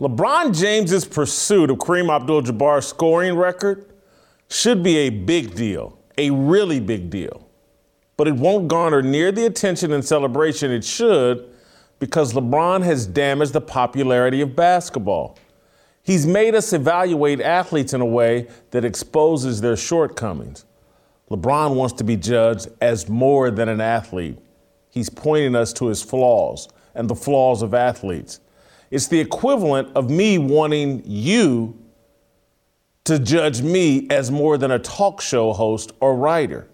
LeBron James's pursuit of Kareem Abdul-Jabbar's scoring record should be a big deal, a really big deal. But it won't garner near the attention and celebration it should because LeBron has damaged the popularity of basketball. He's made us evaluate athletes in a way that exposes their shortcomings. LeBron wants to be judged as more than an athlete. He's pointing us to his flaws and the flaws of athletes. It's the equivalent of me wanting you to judge me as more than a talk show host or writer.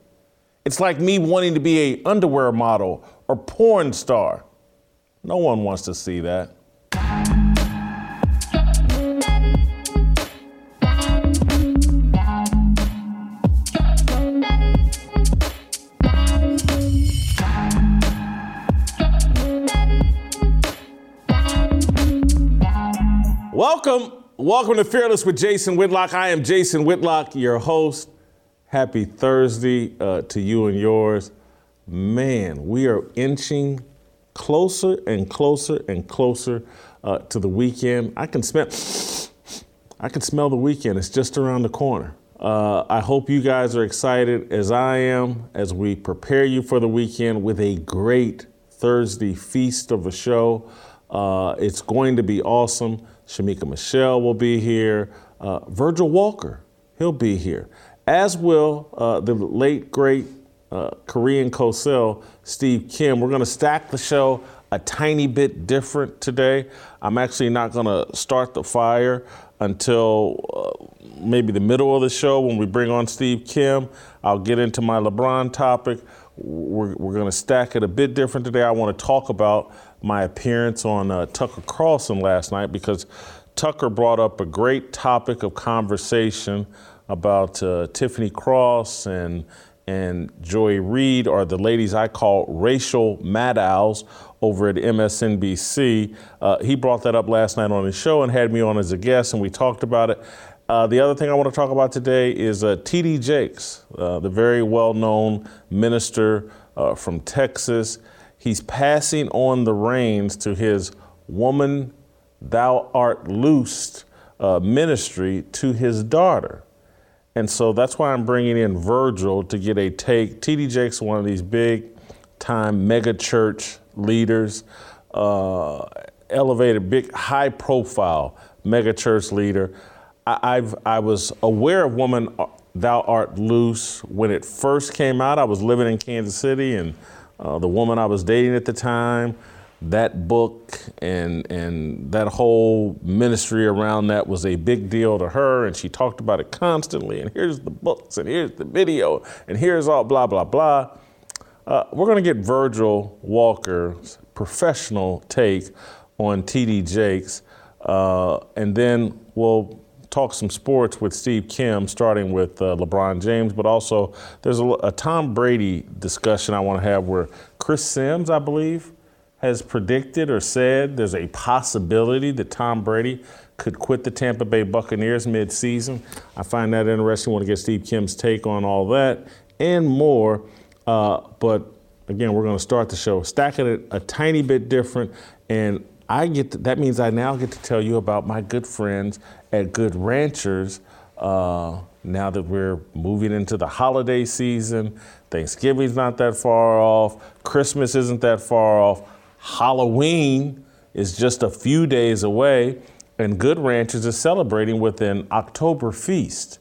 It's like me wanting to be a underwear model or porn star. No one wants to see that. Welcome, welcome to Fearless with Jason Whitlock. I am Jason Whitlock, your host. Happy Thursday uh, to you and yours. Man, we are inching closer and closer and closer uh, to the weekend. I can smell, I can smell the weekend. It's just around the corner. Uh, I hope you guys are excited as I am as we prepare you for the weekend with a great Thursday feast of a show. Uh, it's going to be awesome. Shemeka Michelle will be here. Uh, Virgil Walker, he'll be here. As will uh, the late, great uh, Korean Cosell, Steve Kim. We're going to stack the show a tiny bit different today. I'm actually not going to start the fire until uh, maybe the middle of the show when we bring on Steve Kim. I'll get into my LeBron topic. We're, we're going to stack it a bit different today. I want to talk about my appearance on uh, Tucker Carlson last night because Tucker brought up a great topic of conversation about uh, Tiffany Cross and and Joy Reid are the ladies I call racial Maddow's over at MSNBC. Uh, he brought that up last night on his show and had me on as a guest, and we talked about it. Uh, the other thing I want to talk about today is uh, T.D. Jakes, uh, the very well known minister uh, from Texas he's passing on the reins to his woman thou art loosed uh, ministry to his daughter. And so that's why I'm bringing in Virgil to get a take. TD Jakes, one of these big time mega church leaders, uh, elevated, big, high profile mega church leader. I, I've, I was aware of Woman Thou Art Loose when it first came out. I was living in Kansas City and uh, the woman I was dating at the time, that book and and that whole ministry around that was a big deal to her, and she talked about it constantly. And here's the books, and here's the video, and here's all blah blah blah. Uh, we're going to get Virgil Walker's professional take on TD Jakes, uh, and then we'll talk some sports with Steve Kim, starting with uh, LeBron James, but also there's a, a Tom Brady discussion I want to have where Chris Simms, I believe, has predicted or said there's a possibility that Tom Brady could quit the Tampa Bay Buccaneers mid-season. I find that interesting. I want to get Steve Kim's take on all that and more. Uh, but again, we're going to start the show stacking it a tiny bit different. And I get to, that means I now get to tell you about my good friends at Good Ranchers. Uh, now that we're moving into the holiday season, Thanksgiving's not that far off, Christmas isn't that far off, Halloween is just a few days away, and Good Ranchers is celebrating with an October feast.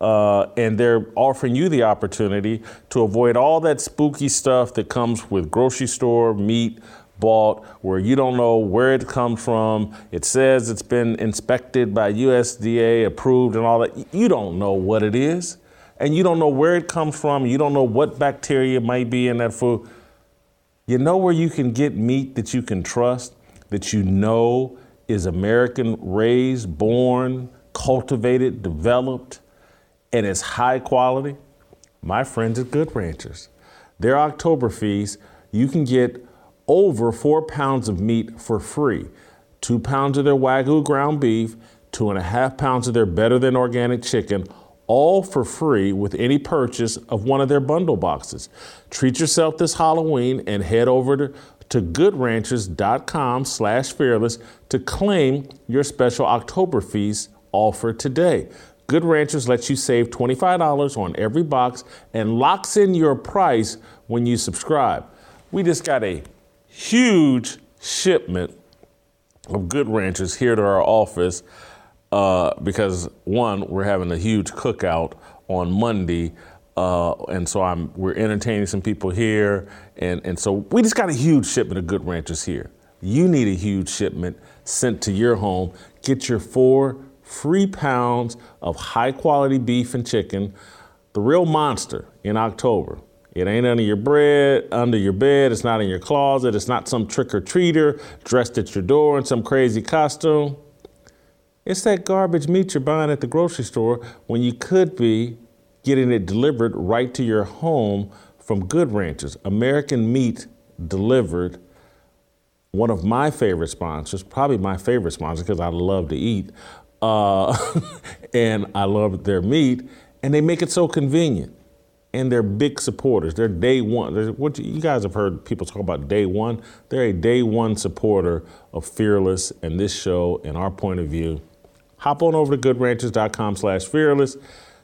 Uh, and they're offering you the opportunity to avoid all that spooky stuff that comes with grocery store meat, bought where you don't know where it comes from. It says it's been inspected by USDA approved and all that. You don't know what it is. And you don't know where it comes from. You don't know what bacteria might be in that food. You know where you can get meat that you can trust, that you know is American raised, born, cultivated, developed, and it's high quality, my friends at Good Ranchers. Their October feast, you can get over four pounds of meat for free. Two pounds of their Wagyu ground beef, two and a half pounds of their better than organic chicken, all for free with any purchase of one of their bundle boxes. Treat yourself this Halloween and head over to, to goodranchers.com slash fearless to claim your special October feast offer today. Good Ranchers lets you save $25 on every box and locks in your price when you subscribe. We just got a huge shipment of Good Ranchers here to our office uh, because one, we're having a huge cookout on Monday. Uh, and so I'm, we're entertaining some people here. And, and so we just got a huge shipment of Good Ranchers here. You need a huge shipment sent to your home. Get your four free pounds of high quality beef and chicken, the real monster in October. It ain't under your bread, under your bed. It's not in your closet. It's not some trick or treater dressed at your door in some crazy costume. It's that garbage meat you're buying at the grocery store when you could be getting it delivered right to your home from Good Ranchers. American meat delivered. One of my favorite sponsors, probably my favorite sponsor because I love to eat, uh, and I love their meat, and they make it so convenient. And they're big supporters. They're day one. They're, what you, you guys have heard people talk about day one. They're a day one supporter of Fearless and this show and our point of view. Hop on over to goodranchers.com slash fearless.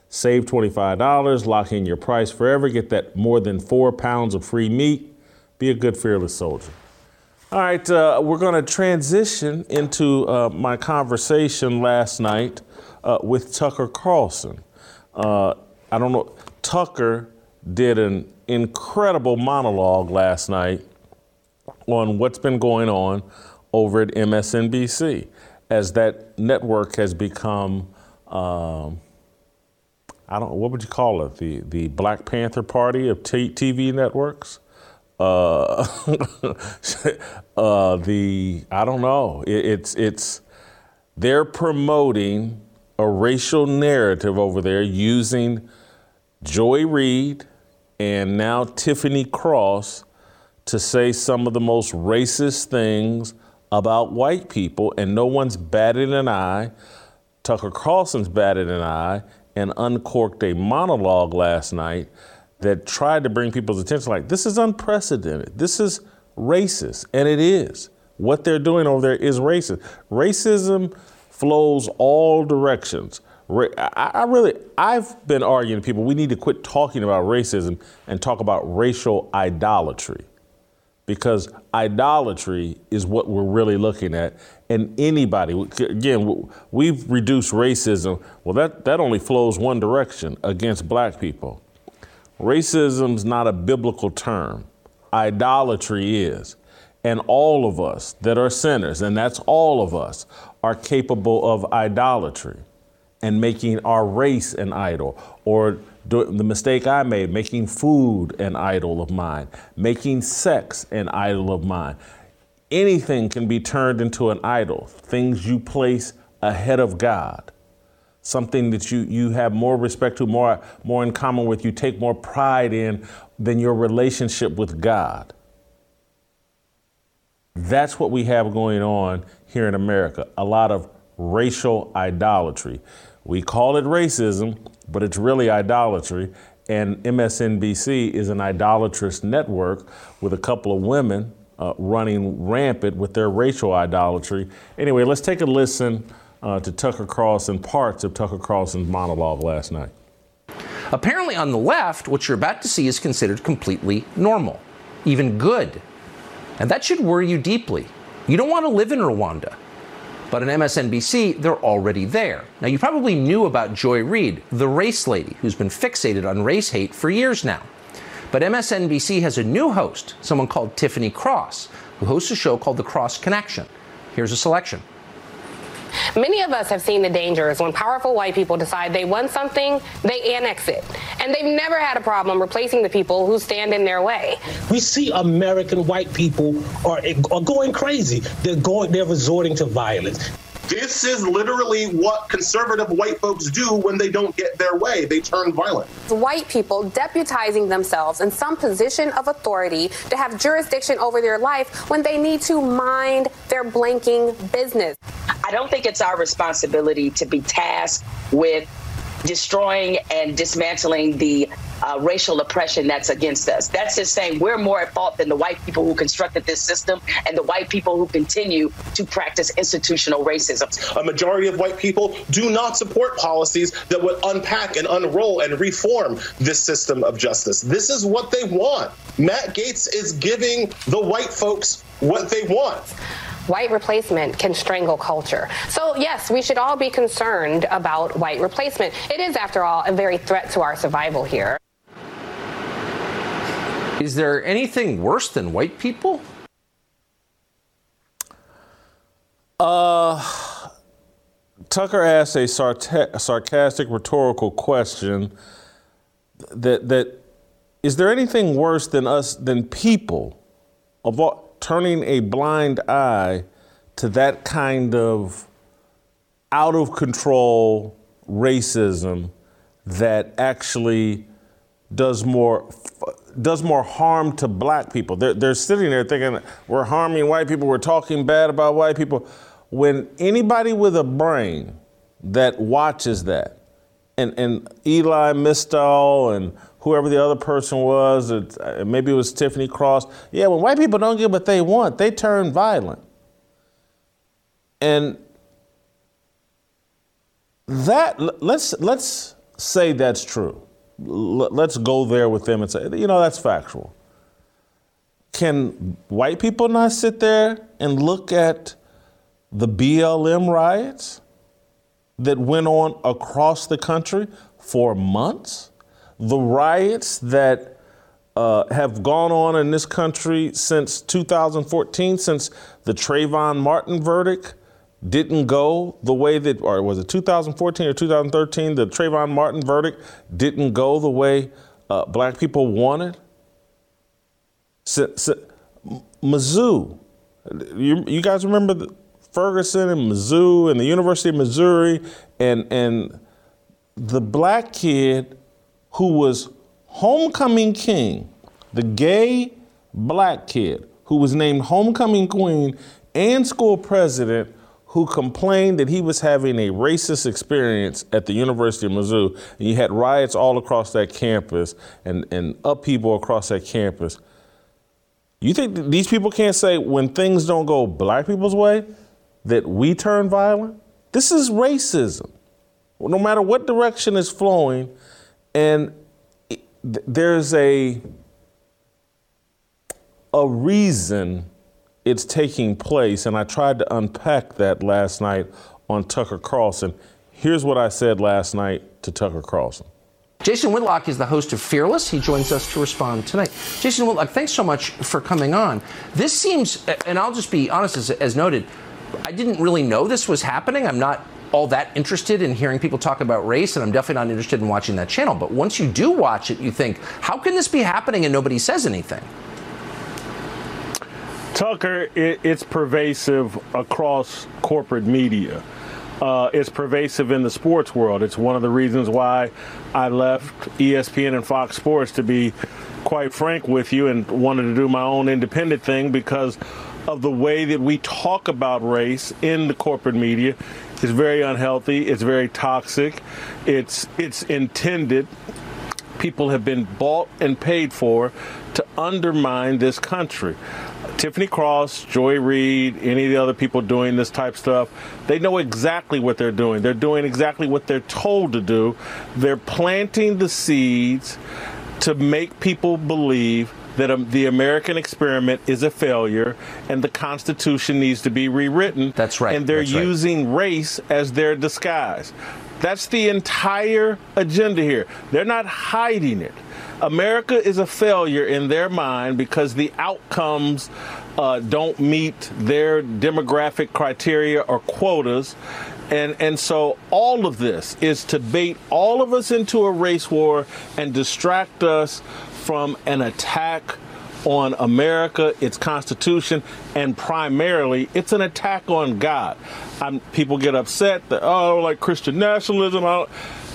Save $25, lock in your price forever, get that more than four pounds of free meat. Be a good fearless soldier. All right, uh, we're going to transition into uh, my conversation last night uh, with Tucker Carlson. Uh, I don't know, Tucker did an incredible monologue last night on what's been going on over at MSNBC as that network has become. Um, I don't. What would you call it? The the Black Panther Party of t- TV networks uh, uh, the I don't know. It, it's it's they're promoting a racial narrative over there using Joy Reid and now Tiffany Cross to say some of the most racist things about white people, and no one's batted an eye. Tucker Carlson's batted an eye and uncorked a monologue last night that tried to bring people's attention like this is unprecedented. This is racist, and it is. What they're doing over there is racist. Racism flows all directions. I really, I've been arguing to people we need to quit talking about racism and talk about racial idolatry. Because idolatry is what we're really looking at. And anybody, again, we've reduced racism. Well, that, that only flows one direction against black people. Racism's not a biblical term. Idolatry is. And all of us that are sinners, and that's all of us, are capable of idolatry and making our race an idol. Or the mistake I made, making food an idol of mine, making sex an idol of mine. Anything can be turned into an idol, things you place ahead of God something that you, you have more respect to, more, more in common with, you take more pride in than your relationship with God. That's what we have going on here in America a lot of racial idolatry. We call it racism, but it's really idolatry. And MSNBC is an idolatrous network with a couple of women uh, running rampant with their racial idolatry. Anyway, let's take a listen uh, to Tucker Carlson, parts of Tucker Carlson's monologue last night. Apparently, on the left, what you're about to see is considered completely normal, even good. And that should worry you deeply. You don't want to live in Rwanda. But on MSNBC, they're already there. Now, you probably knew about Joy Reid, the race lady who's been fixated on race hate for years now. But MSNBC has a new host, someone called Tiffany Cross, who hosts a show called The Cross Connection. Here's a selection. Many of us have seen the dangers when powerful white people decide they want something, they annex it. And they've never had a problem replacing the people who stand in their way. We see American white people are, are going crazy. They're going they're resorting to violence. This is literally what conservative white folks do when they don't get their way. They turn violent. White people deputizing themselves in some position of authority to have jurisdiction over their life when they need to mind their blanking business. I don't think it's our responsibility to be tasked with destroying and dismantling the uh, racial oppression that's against us. That's just saying we're more at fault than the white people who constructed this system and the white people who continue to practice institutional racism. A majority of white people do not support policies that would unpack and unroll and reform this system of justice. This is what they want. Matt Gaetz is giving the white folks what they want white replacement can strangle culture. So, yes, we should all be concerned about white replacement. It is, after all, a very threat to our survival here. Is there anything worse than white people? Uh, Tucker asked a sarcastic rhetorical question that that is there anything worse than us than people of all, turning a blind eye to that kind of out of control racism that actually does more does more harm to black people. They're, they're sitting there thinking we're harming white people, we're talking bad about white people. When anybody with a brain that watches that, and, and Elie Mystal and whoever the other person was, it, uh, maybe it was Tiffany Cross. Yeah, when white people don't get what they want, they turn violent. And that let's let's say that's true. Let's go there with them and say, you know, that's factual. Can white people not sit there and look at the BLM riots that went on across the country for months? The riots that uh, have gone on in this country since 2014, since the Trayvon Martin verdict didn't go the way that, or was it 2014 or 2013, the Trayvon Martin verdict didn't go the way uh, black people wanted? So, Mizzou, you, you guys remember the, Ferguson and Mizzou and the University of Missouri and, and the black kid who was homecoming king, the gay black kid who was named homecoming queen and school president who complained that he was having a racist experience at the University of Mizzou. And you had riots all across that campus and, and upheaval across that campus. You think these people can't say when things don't go black people's way that we turn violent? This is racism. No matter what direction it's flowing, and there's a a reason it's taking place, and I tried to unpack that last night on Tucker Carlson. Here's what I said last night to Tucker Carlson. Jason Whitlock is the host of Fearless. He joins us to respond tonight. Jason Whitlock, thanks so much for coming on. This seems, and I'll just be honest, as, as noted, I didn't really know this was happening. I'm not all that interested in hearing people talk about race, and I'm definitely not interested in watching that channel. But once you do watch it, you think, how can this be happening and nobody says anything? Tucker, it, it's pervasive across corporate media. Uh, it's pervasive in the sports world. It's one of the reasons why I left ESPN and Fox Sports to be quite frank with you and wanted to do my own independent thing because of the way that we talk about race in the corporate media is very unhealthy. It's very toxic. It's it's intended. People have been bought and paid for to undermine this country. Tiffany Cross, Joy Reid, any of the other people doing this type stuff, they know exactly what they're doing. They're doing exactly what they're told to do. They're planting the seeds to make people believe that um, the American experiment is a failure and the Constitution needs to be rewritten. That's right. And they're That's using right. race as their disguise. That's the entire agenda here. They're not hiding it. America is a failure in their mind because the outcomes uh, don't meet their demographic criteria or quotas. And, and so all of this is to bait all of us into a race war and distract us from an attack on America, its Constitution, and primarily it's an attack on God. I'm, people get upset that, oh, like Christian nationalism. Oh.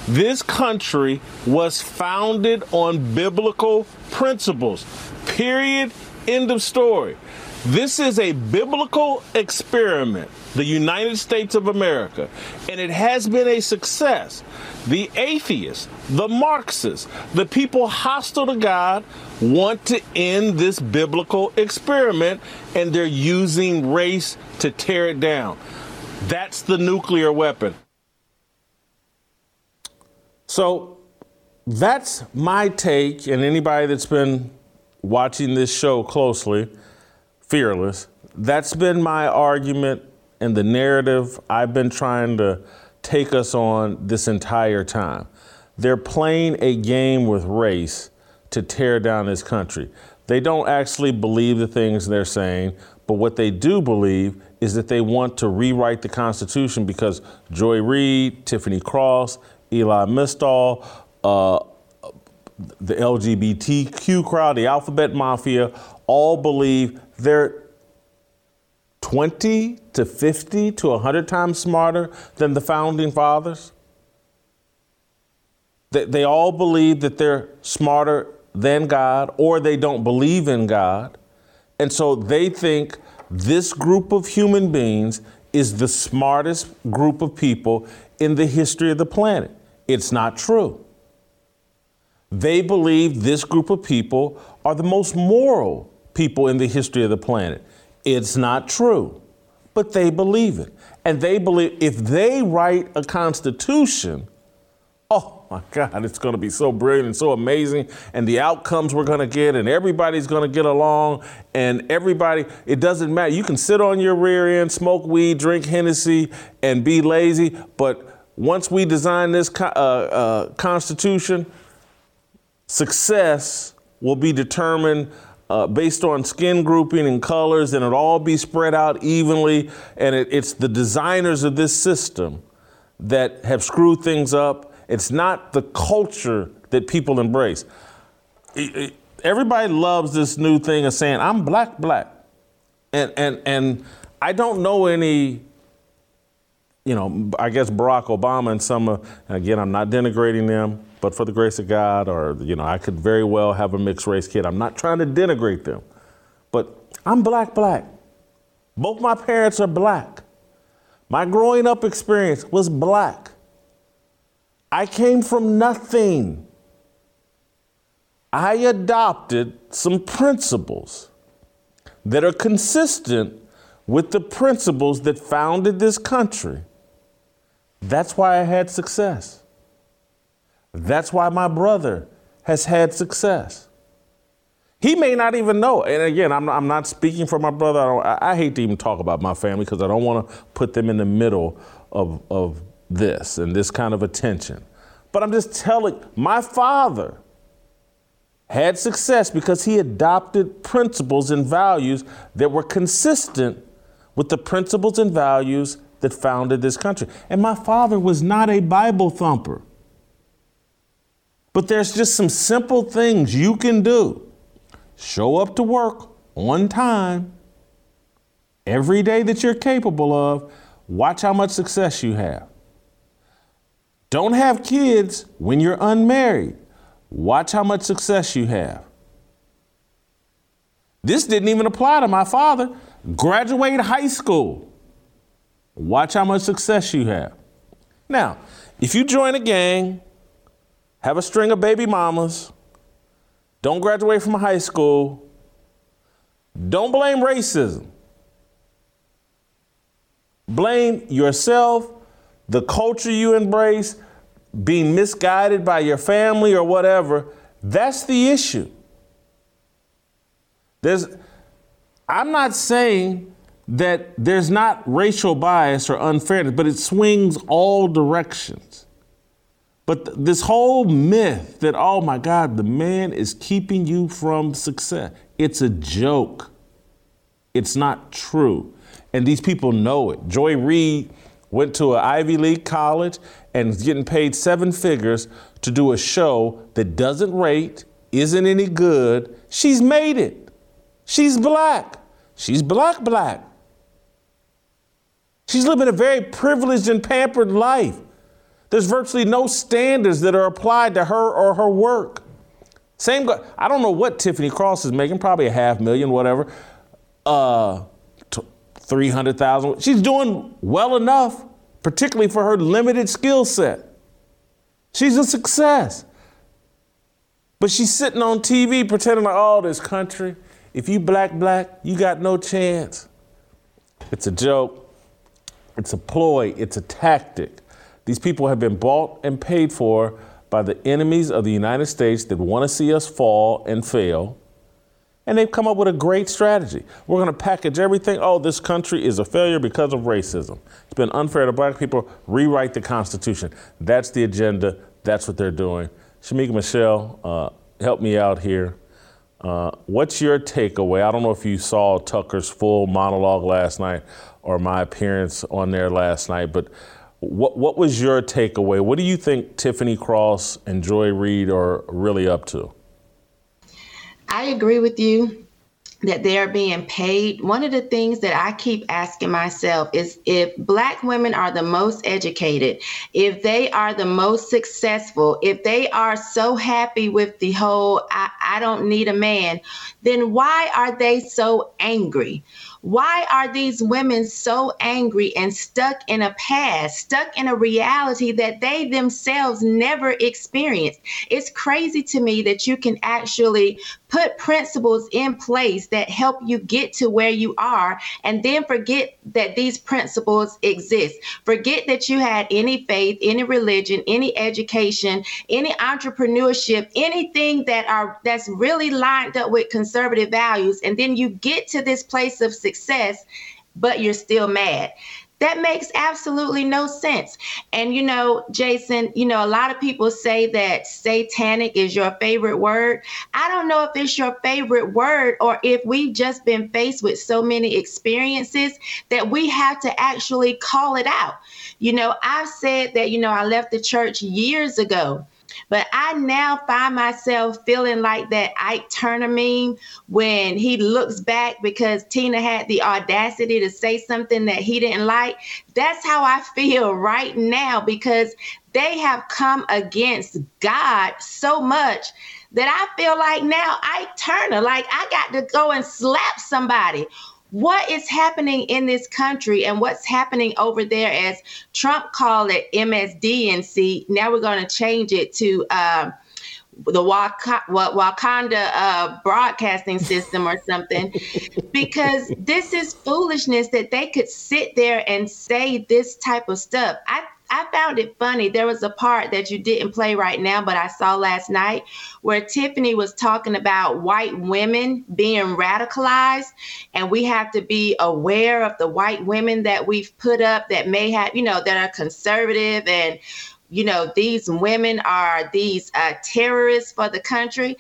This country was founded on biblical principles. Period. End of story. This is a biblical experiment, the United States of America, and it has been a success. The atheists, the Marxists, the people hostile to God want to end this biblical experiment, and they're using race to tear it down. That's the nuclear weapon. So that's my take, and anybody that's been watching this show closely fearless. That's been my argument and the narrative I've been trying to take us on this entire time. They're playing a game with race to tear down this country. They don't actually believe the things they're saying, but what they do believe is that they want to rewrite the Constitution because Joy Reid, Tiffany Cross, Elie Mystal, uh, the LGBTQ crowd, the alphabet mafia, all believe they're 20 to 50 to 100 times smarter than the founding fathers. They, they all believe that they're smarter than God or they don't believe in God. And so they think this group of human beings is the smartest group of people in the history of the planet. It's not true. They believe this group of people are the most moral people in the history of the planet. It's not true, but they believe it. And they believe if they write a constitution, oh my God, it's going to be so brilliant and so amazing. And the outcomes we're going to get, and everybody's going to get along. And everybody, it doesn't matter. You can sit on your rear end, smoke weed, drink Hennessy, and be lazy. But once we design this uh, uh, constitution, success will be determined uh, based on skin grouping and colors, and it all be spread out evenly. And it, it's the designers of this system that have screwed things up. It's not the culture that people embrace. It, it, everybody loves this new thing of saying, I'm black, black. And, and, and I don't know any you know, I guess Barack Obama and some, again, I'm not denigrating them, but for the grace of God, or, you know, I could very well have a mixed race kid. I'm not trying to denigrate them, but I'm black, black. Both my parents are black. My growing up experience was black. I came from nothing. I adopted some principles that are consistent with the principles that founded this country. That's why I had success. That's why my brother has had success. He may not even know. And again, I'm not, I'm not speaking for my brother. I, I hate to even talk about my family because I don't want to put them in the middle of, of this and this kind of attention. But I'm just telling, my father had success because he adopted principles and values that were consistent with the principles and values that founded this country. And my father was not a Bible thumper. But there's just some simple things you can do. Show up to work on time every day that you're capable of. Watch how much success you have. Don't have kids when you're unmarried. Watch how much success you have. This didn't even apply to my father. Graduate high school. Watch how much success you have. Now, if you join a gang, have a string of baby mamas, don't graduate from high school, don't blame racism. Blame yourself, the culture you embrace, being misguided by your family or whatever. That's the issue. There's, I'm not saying that there's not racial bias or unfairness, but it swings all directions. But th- this whole myth that, oh my God, the man is keeping you from success, it's a joke. It's not true. And these people know it. Joy Reid went to an Ivy League college, and is getting paid seven figures to do a show that doesn't rate, isn't any good. She's made it. She's black. She's black, black. She's living a very privileged and pampered life. There's virtually no standards that are applied to her or her work. Same, I don't know what Tiffany Cross is making, probably a half million, whatever. Uh, 300,000. She's doing well enough, particularly for her limited skill set. She's a success. But she's sitting on TV pretending like, oh, this country, if you black, black, you got no chance. It's a joke. It's a ploy. It's a tactic. These people have been bought and paid for by the enemies of the United States that want to see us fall and fail. And they've come up with a great strategy. We're going to package everything. Oh, this country is a failure because of racism. It's been unfair to black people. Rewrite the Constitution. That's the agenda. That's what they're doing. Shemeka Michelle, uh, help me out here. Uh, what's your takeaway? I don't know if you saw Tucker's full monologue last night or my appearance on there last night, but what, what was your takeaway? What do you think Tiffany Cross and Joy Reid are really up to? I agree with you that they are being paid. One of the things that I keep asking myself is if Black women are the most educated, if they are the most successful, if they are so happy with the whole I, I don't need a man, then why are they so angry? Why are these women so angry and stuck in a past, stuck in a reality that they themselves never experienced? It's crazy to me that you can actually put principles in place that help you get to where you are and then forget that these principles exist. Forget that you had any faith, any religion, any education, any entrepreneurship, anything that are that's really lined up with conservative values and then you get to this place of success but you're still mad. That makes absolutely no sense. And you know, Jason, you know, a lot of people say that satanic is your favorite word. I don't know if it's your favorite word or if we've just been faced with so many experiences that we have to actually call it out. You know, I've said that, you know, I left the church years ago but I now find myself feeling like that Ike Turner meme when he looks back because Tina had the audacity to say something that he didn't like. That's how I feel right now because they have come against God so much that I feel like now Ike Turner, like I got to go and slap somebody what is happening in this country and what's happening over there as Trump called it MSDNC. Now we're going to change it to uh, the Wak- Wakanda uh, broadcasting system or something, because this is foolishness that they could sit there and say this type of stuff. I I found it funny. There was a part that you didn't play right now, but I saw last night where Tiffany was talking about white women being radicalized. And we have to be aware of the white women that we've put up that may have, you know, that are conservative and you know, these women are these uh, terrorists for the country.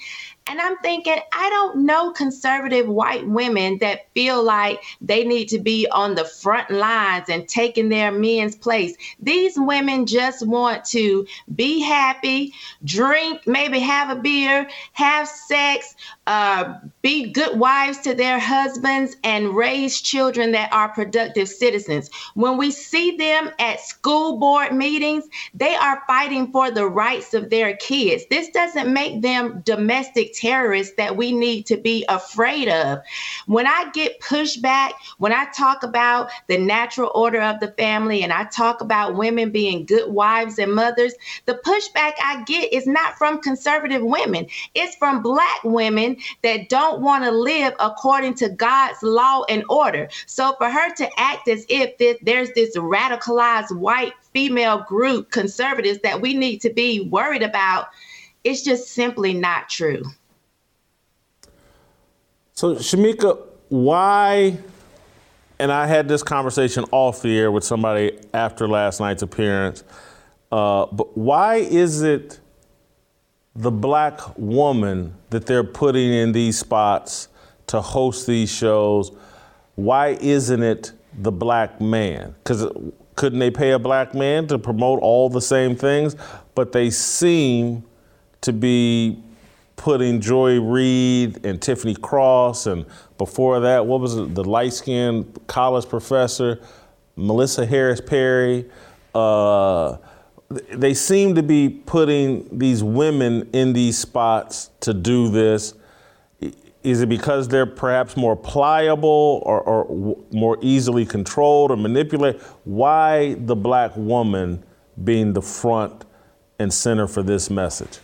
And I'm thinking, I don't know conservative white women that feel like they need to be on the front lines and taking their men's place. These women just want to be happy, drink, maybe have a beer, have sex, uh, be good wives to their husbands, and raise children that are productive citizens. When we see them at school board meetings, they are fighting for the rights of their kids. This doesn't make them domestic terrorists that we need to be afraid of. When I get pushback, when I talk about the natural order of the family and I talk about women being good wives and mothers, the pushback I get is not from conservative women, it's from Black women that don't want to live according to God's law and order. So for her to act as if this, there's this radicalized white female group, conservatives, that we need to be worried about, it's just simply not true. So, Shemeka, why? And I had this conversation off the air with somebody after last night's appearance. Uh, but why is it the black woman that they're putting in these spots to host these shows? Why isn't it the black man? Because couldn't they pay a black man to promote all the same things? But they seem to be putting Joy Reid and Tiffany Cross, and before that, what was it, the light skinned college professor, Melissa Harris Perry. Uh, they seem to be putting these women in these spots to do this. Is it because they're perhaps more pliable or, or more easily controlled or manipulated? Why the black woman being the front and center for this message?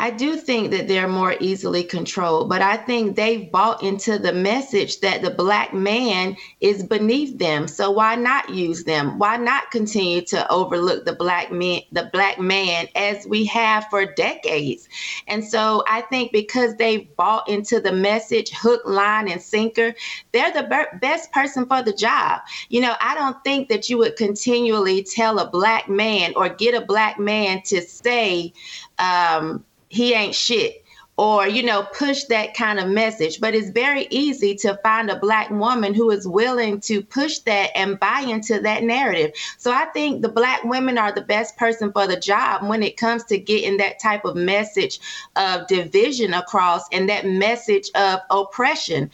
I do think that they're more easily controlled, but I think they've bought into the message that the black man is beneath them. So why not use them? Why not continue to overlook the black man, the black man as we have for decades? And so I think because they've bought into the message, hook, line, and sinker, they're the best person for the job. You know, I don't think that you would continually tell a black man or get a black man to say, um, he ain't shit or you know push that kind of message. But it's very easy to find a black woman who is willing to push that and buy into that narrative. So i think the black women are the best person for the job when it comes to getting that type of message of division across and that message of oppression.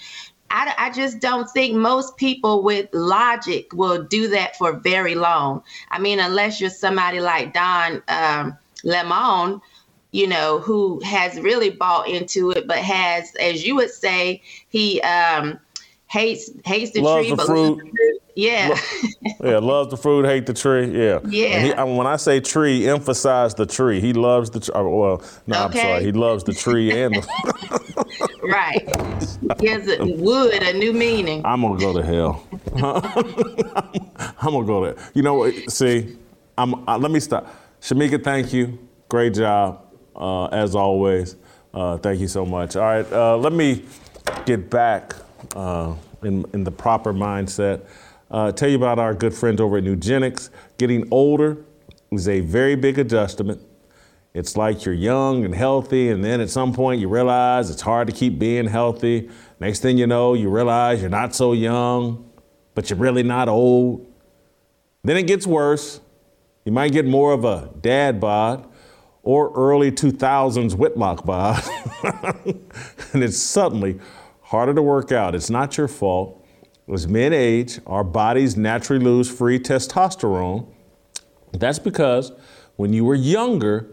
I, I, just don't think most people with logic will do that for very long. I mean, unless you're somebody like Don um, Lemon, you know, who has really bought into it, but has, as you would say, he um, hates hates the loves tree, the but fruit. loves the fruit. Yeah. yeah, loves the fruit, hate the tree. Yeah. Yeah. He, when I say tree, emphasize the tree. He loves the. tree. well, no, okay. I'm sorry. He loves the tree and the. right. Gives wood a new meaning. I'm gonna go to hell. I'm gonna go there. You know what? See, I'm. Uh, let me stop. Shemeka, thank you. Great job uh, as always. Uh, thank you so much. All right, uh, let me get back uh, in, in the proper mindset. Uh, tell you about our good friends over at Nugenix. Getting older is a very big adjustment. It's like you're young and healthy, and then at some point you realize it's hard to keep being healthy. Next thing you know, you realize you're not so young, but you're really not old. Then it gets worse. You might get more of a dad bod or early 2000s Whitlock bod, and it's suddenly harder to work out. It's not your fault. As men age, our bodies naturally lose free testosterone. That's because when you were younger,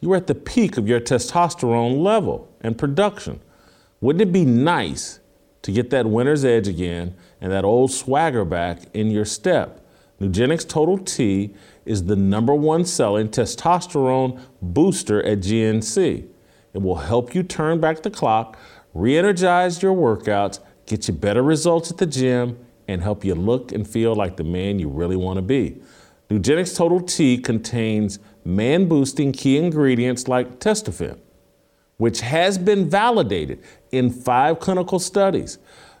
you were at the peak of your testosterone level and production. Wouldn't it be nice to get that winner's edge again and that old swagger back in your step? Nugenix Total T is the number one selling testosterone booster at GNC. It will help you turn back the clock, re energize your workouts, get you better results at the gym, and help you look and feel like the man you really want to be. Nugenix Total T contains man boosting key ingredients like testofen, which has been validated in five clinical studies.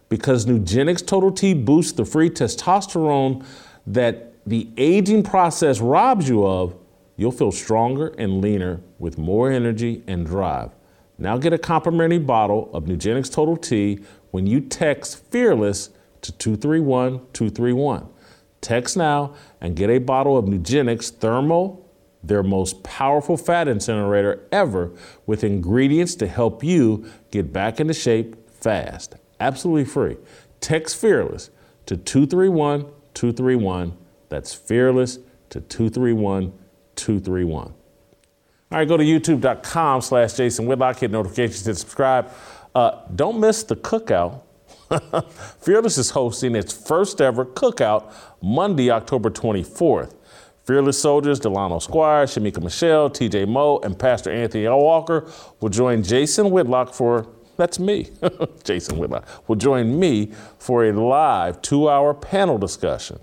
Because Nugenix Total T boosts the free testosterone that the aging process robs you of, you'll feel stronger and leaner with more energy and drive. Now get a complimentary bottle of Nugenix Total T when you text Fearless to 231 231. Text now and get a bottle of Nugenix Thermo, their most powerful fat incinerator ever, with ingredients to help you get back into shape fast. Absolutely free. Text Fearless to 231 231 that's fearless to 231 231. All right, go to youtube.com slash Jason Whitlock, hit notifications to subscribe. Uh, don't miss the cookout. Fearless is hosting its first ever cookout Monday, October 24th. Fearless Soldiers, Delano Squire, Shemeka Michelle, TJ Moe, and Pastor Anthony L. Walker will join Jason Whitlock for, that's me, Jason Whitlock, will join me for a live two hour panel discussion.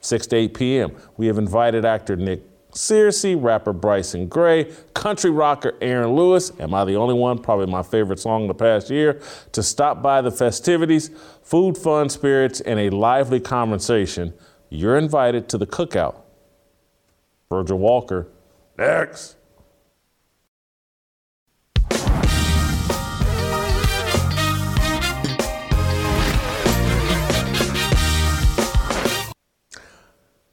6 to 8 p.m. We have invited actor Nick Searcy, rapper Bryson Gray, country rocker Aaron Lewis, am I the only one? Probably my favorite song in the past year, to stop by the festivities, food, fun, spirits, and a lively conversation. You're invited to the cookout. Virgil Walker, next.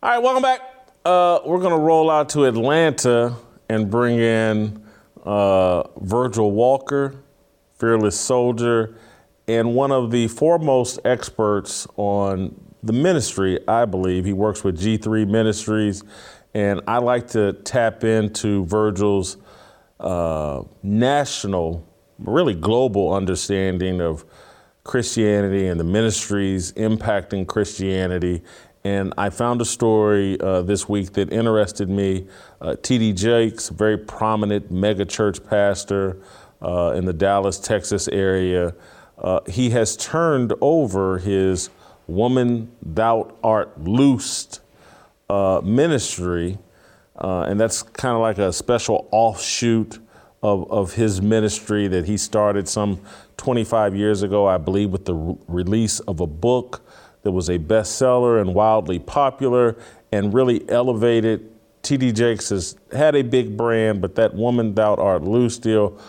All right, welcome back. Uh, we're going to roll out to Atlanta and bring in uh, Virgil Walker, fearless soldier, and one of the foremost experts on the ministry, I believe. He works with G3 Ministries, and I like to tap into Virgil's uh, national, really global understanding of Christianity and the ministries impacting Christianity. And I found a story uh, this week that interested me. Uh, T.D. Jakes, very prominent mega church pastor uh, in the Dallas, Texas area, uh, he has turned over his Woman Thou Art Loosed uh, ministry, uh, and that's kind of like a special offshoot of, of his ministry that he started some 25 years ago, I believe, with the re- release of a book that was a bestseller and wildly popular and really elevated. T.D. Jakes has had a big brand, but that Woman Thou Art Loose deal,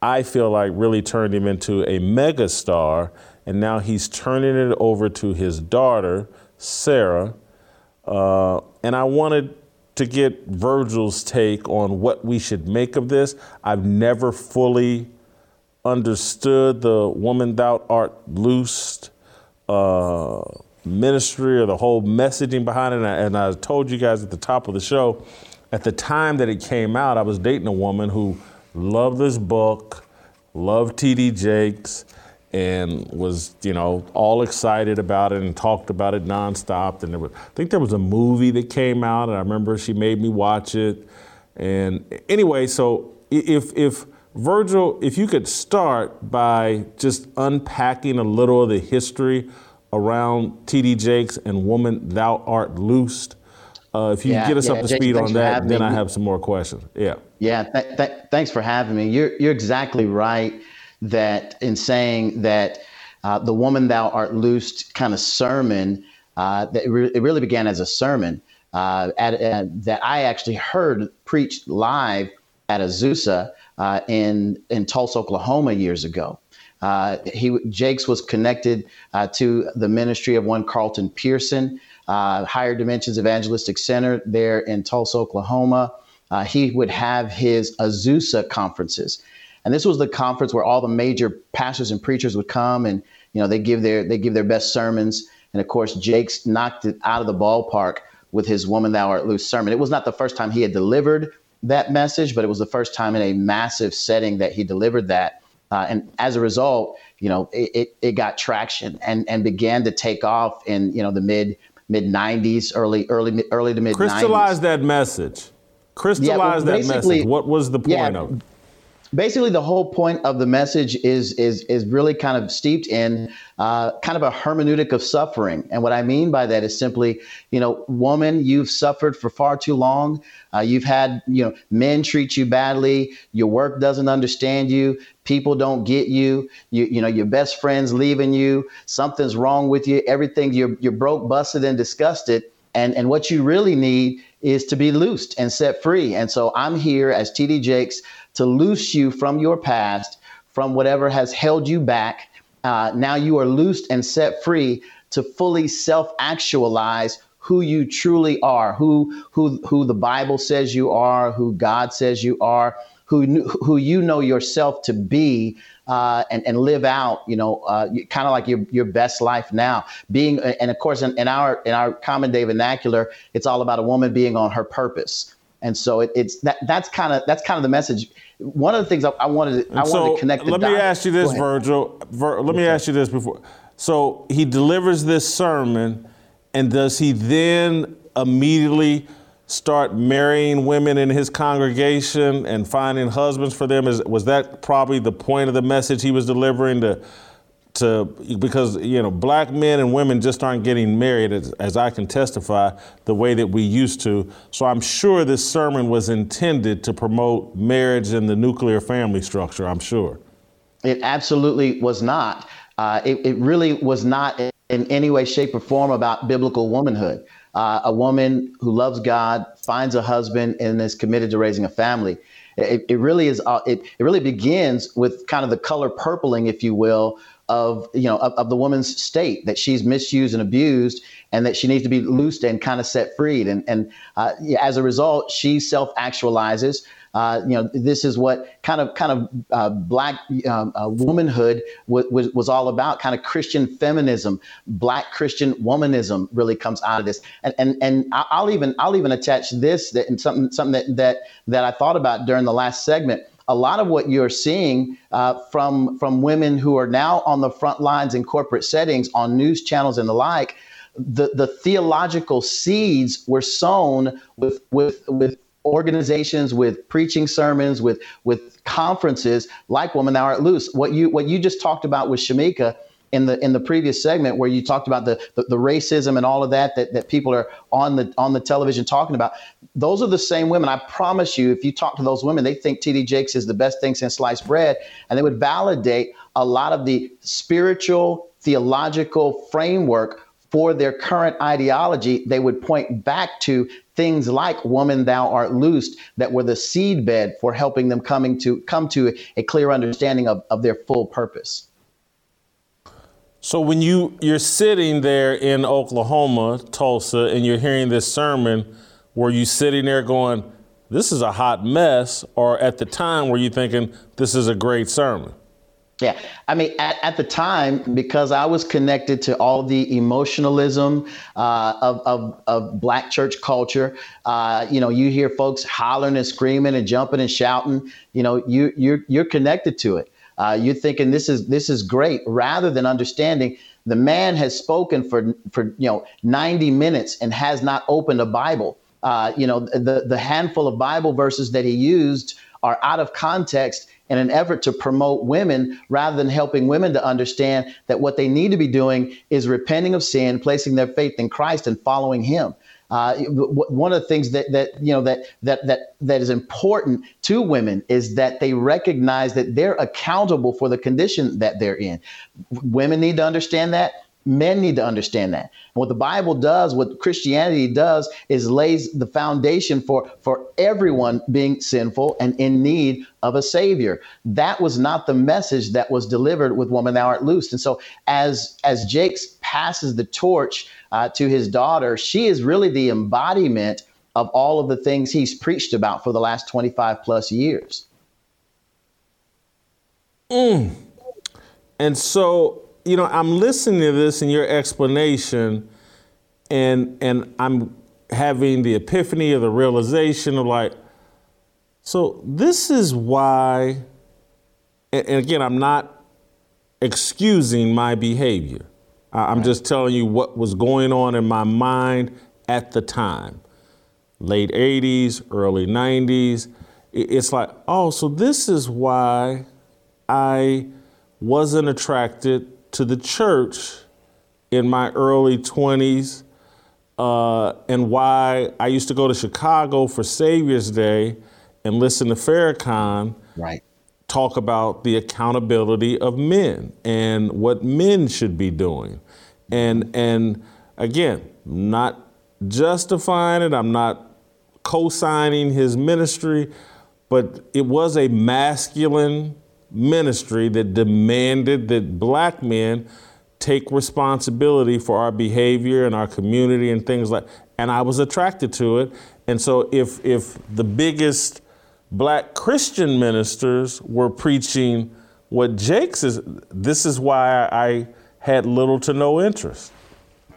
I feel like really turned him into a megastar. And now he's turning it over to his daughter, Sarah. Uh, and I wanted to get Virgil's take on what we should make of this. I've never fully understood the Woman Thou Art Loosed uh, ministry or the whole messaging behind it. And I, and I told you guys at the top of the show, at the time that it came out, I was dating a woman who loved this book, loved T.D. Jakes, and was, you know, all excited about it and talked about it nonstop. And there was, I think there was a movie that came out, and I remember she made me watch it. And anyway, so if if Virgil, if you could start by just unpacking a little of the history around T.D. Jakes and Woman Thou Art Loosed. Uh, if you Yeah, get us yeah, up to speed on that, then me. I have some more questions. Yeah. Yeah, th- th- thanks for having me. You're you're exactly right that in saying that uh, the woman thou art loosed kind of sermon uh, that it, re- it really began as a sermon uh, at, uh, that I actually heard preached live at Azusa uh, in in Tulsa, Oklahoma years ago. Uh, he Jakes was connected uh, to the ministry of one Carlton Pearson, uh, Higher Dimensions Evangelistic Center there in Tulsa, Oklahoma. Uh, he would have his Azusa conferences, and this was the conference where all the major pastors and preachers would come, and you know they give their they give their best sermons. And of course, Jakes knocked it out of the ballpark with his "Woman Thou Art Loose" sermon. It was not the first time he had delivered that message, but it was the first time in a massive setting that he delivered that. Uh, and as a result, you know, it, it, it got traction and, and began to take off in, you know, the mid mid 90s, early early early to mid 90s. Crystallize that message. Crystallize that message. What was the point Yeah, of it? Basically the whole point of the message is is is really kind of steeped in uh, kind of a hermeneutic of suffering. And what i mean by that is simply you know woman you've suffered for far too long. Uh, you've had you know men treat you badly. Your work doesn't understand you. People don't get you. You you know your best friends leaving you. Something's wrong with you. Everything you're you're broke busted and disgusted. And and what you really need is to be loosed and set free. And so i'm here as td jakes to loose you from your past from whatever has held you back. Uh, now you are loosed and set free to fully self-actualize who you truly are who who who the bible says you are who god says you are who who you know yourself to be uh, and and live out you know uh, kind of like your your best life now. Being and of course in, in our in our common day vernacular it's all about a woman being on her purpose. And so it, it's that that's kind of that's kind of the message one of the things I, I wanted to, I wanted to connect let me dots. ask you this. Virgil. Vir, let me ask you this before. So he delivers this sermon, and does he then immediately start marrying women in his congregation and finding husbands for them? Is was that probably the point of the message he was delivering to? To, because you know black men and women just aren't getting married as, as I can testify the way that we used to. So I'm sure this sermon was intended to promote marriage and the nuclear family structure. I'm sure. It absolutely was not. Uh, it, it really was not in any way, shape, or form about biblical womanhood. Uh, a woman who loves God, finds a husband, and is committed to raising a family. It, it really is. Uh, it, it really begins with kind of the color purpling, if you will, of you know of, of, the woman's state that she's misused and abused and that she needs to be loosed and kind of set free and and uh, as a result she self actualizes uh, you know, this is what kind of kind of uh, black um, uh, womanhood w- was was all about. Kind of Christian feminism, black Christian womanism really comes out of this. And and and I'll even I'll even attach this that and something something that that that I thought about during the last segment a lot of what you're seeing uh, from from women who are now on the front lines in corporate settings on news channels and the like the the theological seeds were sown with with with organizations with preaching sermons with with conferences like woman thou art loose. What you what you just talked about with Shemeka in the in the previous segment where you talked about the, the, the racism and all of that, that that people are on the on the television talking about those are the same women i promise you if you talk to those women they think td jakes is the best thing since sliced bread and they would validate a lot of the spiritual theological framework for their current ideology, they would point back to things like woman thou art loosed that were the seedbed for helping them coming to come to a clear understanding of, of their full purpose. So when you you're sitting there in Oklahoma, Tulsa, and you're hearing this sermon, were you sitting there going, "This is a hot mess," or at the time were you thinking, "This is a great sermon"? Yeah, I mean, at, at the time, because I was connected to all the emotionalism uh, of, of, of black church culture, uh, you know, you hear folks hollering and screaming and jumping and shouting. You know, you you're you're connected to it. Uh, you're thinking this is this is great, rather than understanding the man has spoken for for you know 90 minutes and has not opened a Bible. Uh, you know, the the handful of Bible verses that he used are out of context in an effort to promote women rather than helping women to understand that what they need to be doing is repenting of sin, placing their faith in Christ, and following Him. Uh, one of the things that that you know that that that that is important to women is that they recognize that they're accountable for the condition that they're in. Women need to understand that Men need to understand that. And what the Bible does, what Christianity does, is lays the foundation for, for everyone being sinful and in need of a savior. That was not the message that was delivered with Woman Thou Art Loosed. And so as as Jakes passes the torch uh, to his daughter, she is really the embodiment of all of the things he's preached about for the last 25 plus years. Mm. And so you know, I'm listening to this and your explanation, and and I'm having the epiphany of the realization of like, so this is why. And again, I'm not excusing my behavior. I'm just telling you what was going on in my mind at the time. Late 80s, early 90s. It's like, oh, so this is why I wasn't attracted to the church in my early 20s uh, and why I used to go to Chicago for Savior's Day and listen to Farrakhan right. talk about the accountability of men and what men should be doing. And, and again, not justifying it, I'm not co signing his ministry, but it was a masculine ministry that demanded that black men take responsibility for our behavior and our community and things like and I was attracted to it. And so if if the biggest black Christian ministers were preaching what Jakes is this is why I had little to no interest.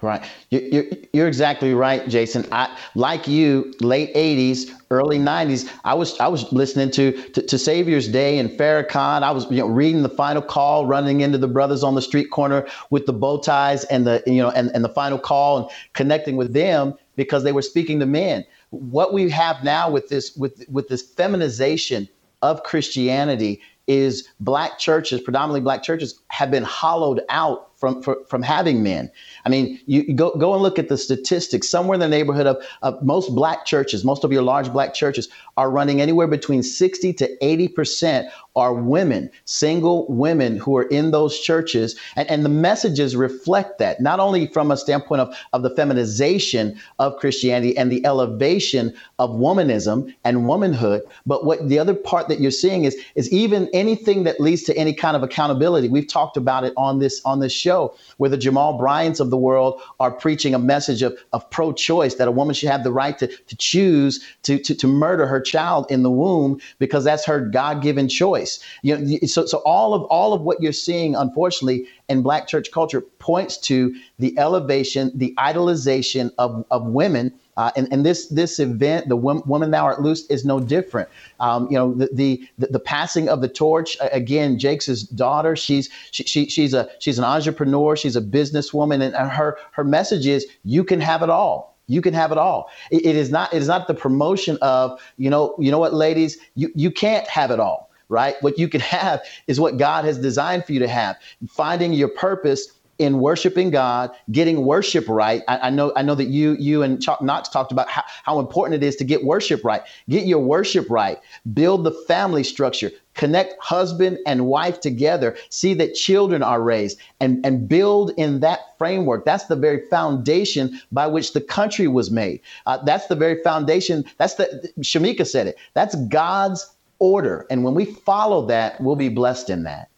Right. You're, you're exactly right, Jason. I, like you, late 80s, early 90s, I was I was listening to, to, to Savior's Day and Farrakhan. I was you know reading the final call, running into the brothers on the street corner with the bow ties and the you know and, and the final call and connecting with them because they were speaking to men. What we have now with this with with this feminization of Christianity is black churches, predominantly black churches, have been hollowed out from, from, from having men. I mean, you, go, go and look at the statistics. Somewhere in the neighborhood of, of most black churches, most of your large black churches are running anywhere between 60 to 80% are women, single women who are in those churches. And, and the messages reflect that, not only from a standpoint of, of the feminization of Christianity and the elevation of womanism and womanhood, but what the other part that you're seeing is, is even anything that leads to any kind of accountability. We've talked about it on this on this show, where the Jamal Bryants of the world are preaching a message of, of pro-choice, that a woman should have the right to, to choose to, to, to murder her child in the womb because that's her God-given choice. You know, so so all of all of what you're seeing, unfortunately, in Black church culture points to the elevation, the idolization of of women. Uh, and, and this this event, the woman thou art loose, is no different. Um, you know, the, the the passing of the torch again. Jake's daughter. She's she, she she's a she's an entrepreneur. She's a businesswoman, and her her message is you can have it all you can have it all it, it is not it is not the promotion of you know you know what ladies you you can't have it all right? What you can have is what God has designed for you to have. Finding your purpose in worshiping God, getting worship right. I, I, know, I know that you, you and Chuck Knox talked about how, how important it is to get worship right. Get your worship right. Build the family structure. Connect husband and wife together. See that children are raised and, and build in that framework. That's the very foundation by which the country was made. Uh, that's the very foundation. That's the, Shemeka said it. That's God's order. And when we follow that, we'll be blessed in that.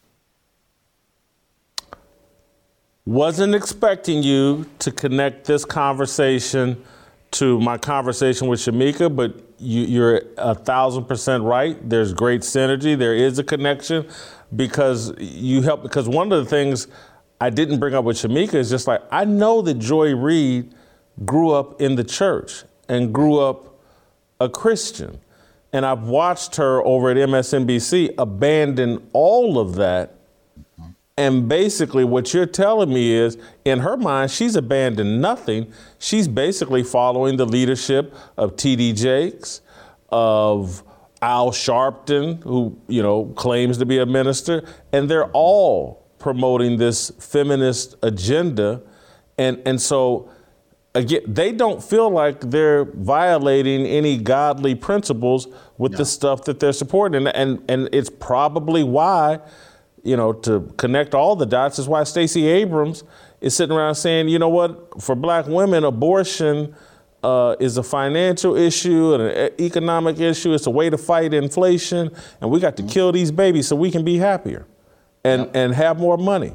Wasn't expecting you to connect this conversation to my conversation with Shemeka, but you, are a thousand percent right. There's great synergy. There is a connection because you help. Because one of the things I didn't bring up with Shemeka is just like I know that Joy Reid grew up in the church and grew up a Christian. And I've watched her over at MSNBC abandon all of that. And basically, what you're telling me is, in her mind, she's abandoned nothing. She's basically following the leadership of T.D. Jakes, of Al Sharpton, who you know claims to be a minister, and they're all promoting this feminist agenda. And and so again, they don't feel like they're violating any godly principles with no. the stuff that they're supporting. And, and, and it's probably why, you know, to connect all the dots, is why Stacey Abrams is sitting around saying, you know what, for black women, abortion uh, is a financial issue and an economic issue. It's a way to fight inflation. And we got to mm-hmm. kill these babies so we can be happier and, yep. and have more money.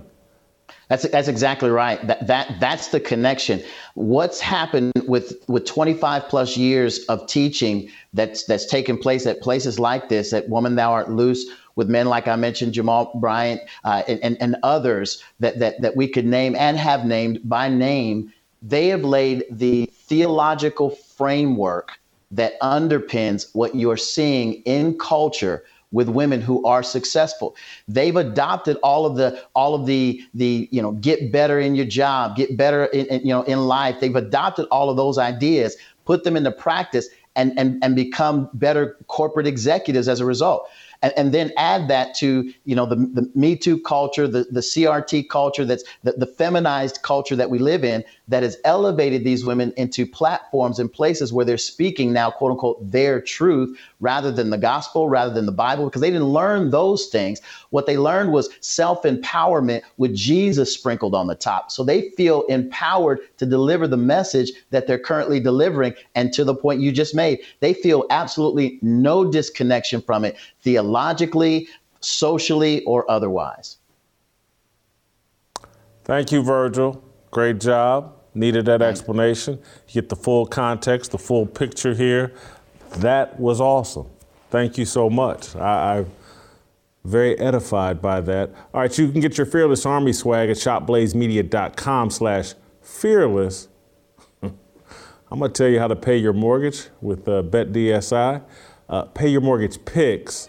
That's that's exactly right. That that that's the connection. What's happened with with 25 plus years of teaching that's that's taken place at places like this, at Woman Thou Art Loose, with men like I mentioned, Jamal Bryant uh, and, and, and others that, that that we could name and have named by name. They have laid the theological framework that underpins what you're seeing in culture with women who are successful. They've adopted all of the all of the the you know get better in your job, get better in, in you know in life. They've adopted all of those ideas, put them into practice, and and and become better corporate executives as a result and, and then add that to you know the, the Me Too culture, the, the CRT culture, that's the, the feminized culture that we live in, that has elevated these women into platforms and places where they're speaking now, quote unquote, their truth rather than the gospel, rather than the Bible, because they didn't learn those things. What they learned was self empowerment with Jesus sprinkled on the top. So they feel empowered to deliver the message that they're currently delivering. And to the point you just made, they feel absolutely no disconnection from it theologically, socially, or otherwise. Thank you, Virgil. Great job. Needed that explanation. Get the full context, the full picture here. That was awesome. Thank you so much. I, am very edified by that. All right, you can get your Fearless Army swag at shopblazemedia.com slash fearless. I'm going to tell you how to pay your mortgage with uh, BetDSI. Uh, pay your mortgage picks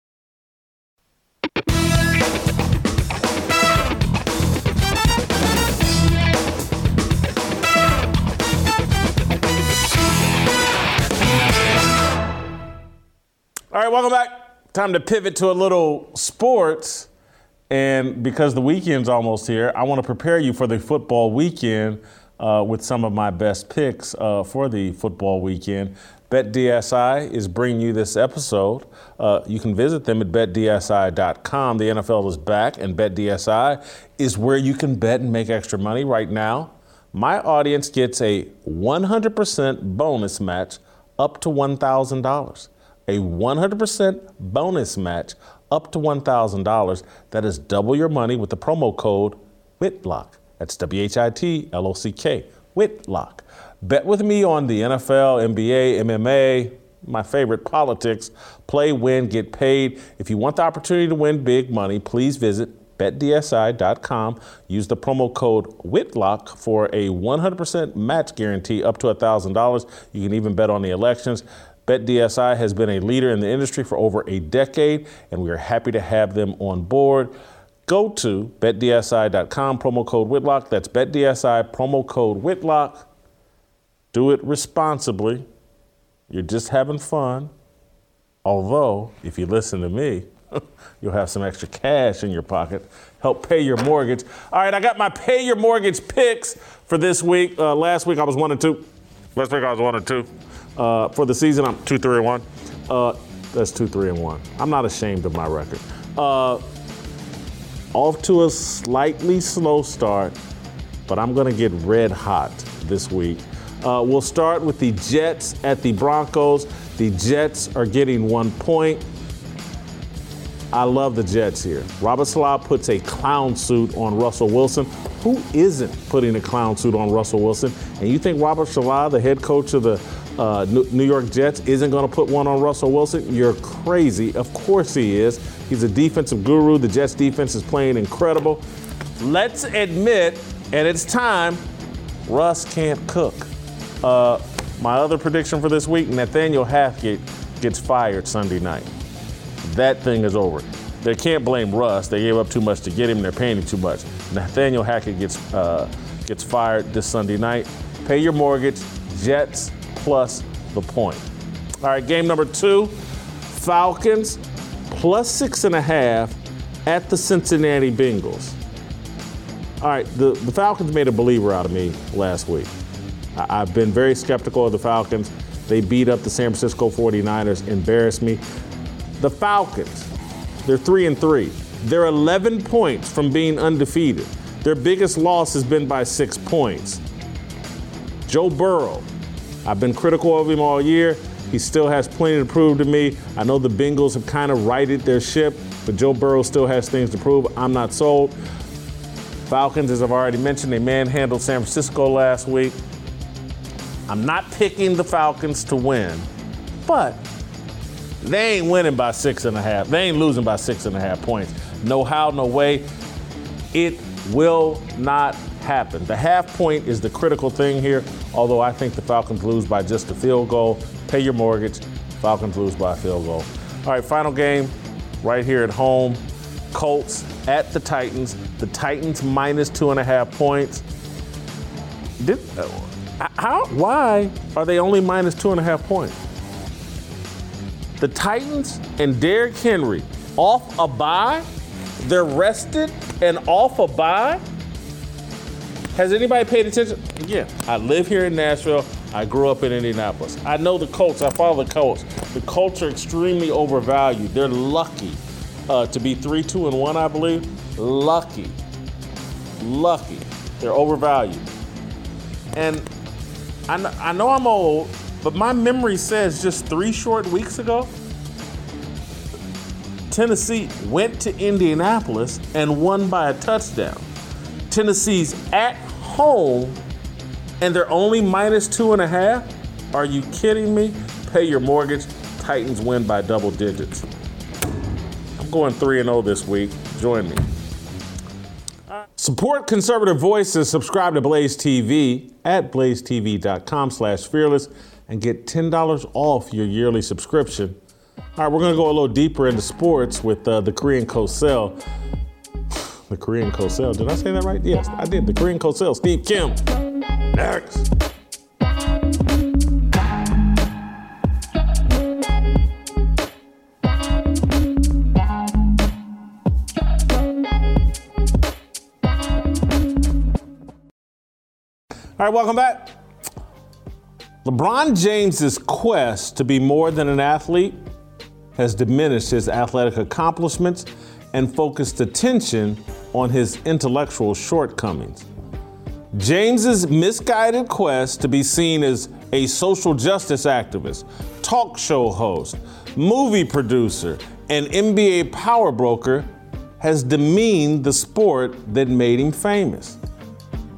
All right, welcome back. Time to pivot to a little sports. And because the weekend's almost here, I want to prepare you for the football weekend uh, with some of my best picks uh, for the football weekend. BetDSI is bringing you this episode. Uh, you can visit them at betdsi.com. The NFL is back, and BetDSI is where you can bet and make extra money right now. My audience gets a 100% bonus match up to $1,000 a 100% bonus match up to $1,000. That is double your money with the promo code WHITLOCK. That's W H I T L O C K, Whitlock. Bet with me on the NFL, NBA, MMA, my favorite politics. Play, win, get paid. If you want the opportunity to win big money, please visit betdsi.com. Use the promo code Whitlock for a 100% match guarantee up to $1,000. You can even bet on the elections. BetDSI has been a leader in the industry for over a decade, and we are happy to have them on board. Go to betdsi.com, promo code Whitlock. That's betdsi, promo code Whitlock. Do it responsibly. You're just having fun. Although, if you listen to me, you'll have some extra cash in your pocket. Help pay your mortgage. All right, I got my pay your mortgage picks for this week. Uh, last week I was one and two. Last week I was one and two. Uh, for the season, I'm two, three, and one. Uh, that's two, three, and one. I'm not ashamed of my record. Uh, off to a slightly slow start, but I'm going to get red hot this week. Uh, we'll start with the Jets at the Broncos. The Jets are getting one point. I love the Jets here. Robert Saleh puts a clown suit on Russell Wilson. Who isn't putting a clown suit on Russell Wilson? And you think Robert Saleh, the head coach of the uh, New York Jets, isn't going to put one on Russell Wilson? You're crazy. Of course he is. He's a defensive guru. The Jets defense is playing incredible. Let's admit, and it's time, Russ can't cook. Uh, my other prediction for this week Nathaniel Hackett gets fired Sunday night. That thing is over. They can't blame Russ. They gave up too much to get him. They're paying him too much. Nathaniel Hackett gets uh, gets fired this Sunday night. Pay your mortgage. Jets plus the point. All right, game number two. Falcons plus six and a half at the Cincinnati Bengals. All right, the, the Falcons made a believer out of me last week. I, I've been very skeptical of the Falcons. They beat up the San Francisco 49ers, embarrassed me. The Falcons, they're three and three. They're 11 points from being undefeated. Their biggest loss has been by six points. Joe Burrow, I've been critical of him all year. He still has plenty to prove to me. I know the Bengals have kind of righted their ship, but Joe Burrow still has things to prove. I'm not sold. Falcons, as I've already mentioned, they manhandled San Francisco last week. I'm not picking the Falcons to win, but they ain't winning by six and a half. They ain't losing by six and a half points. No how, no way. It will not happen. The half point is the critical thing here, although I think the Falcons lose by just a field goal. Pay your mortgage. Falcons lose by a field goal. All right, final game right here at home. Colts at the Titans. The Titans minus two and a half points. Did, uh, how, why are they only minus two and a half points? The Titans and Derrick Henry off a bye? They're rested and off a bye? Has anybody paid attention? Yeah, I live here in Nashville. I grew up in Indianapolis. I know the Colts. I follow the Colts. The Colts are extremely overvalued. They're lucky uh, to be 3 2 and 1, I believe. Lucky. Lucky. They're overvalued. And I, kn- I know I'm old, but my memory says just three short weeks ago, Tennessee went to Indianapolis and won by a touchdown. Tennessee's at home and they're only minus two and a half. Are you kidding me? Pay your mortgage. Titans win by double digits. I'm going 3 0 this week. Join me. Support conservative voices. Subscribe to Blaze TV at blazetv.com slash fearless and get $10 off your yearly subscription. All right, we're going to go a little deeper into sports with uh, the Korean Cosell. The Korean Cosell. Did I say that right? Yes, I did. The Korean Cosell. Steve Kim. Next. All right, welcome back. LeBron James's quest to be more than an athlete has diminished his athletic accomplishments and focused attention on his intellectual shortcomings. James's misguided quest to be seen as a social justice activist, talk show host, movie producer, and NBA power broker has demeaned the sport that made him famous.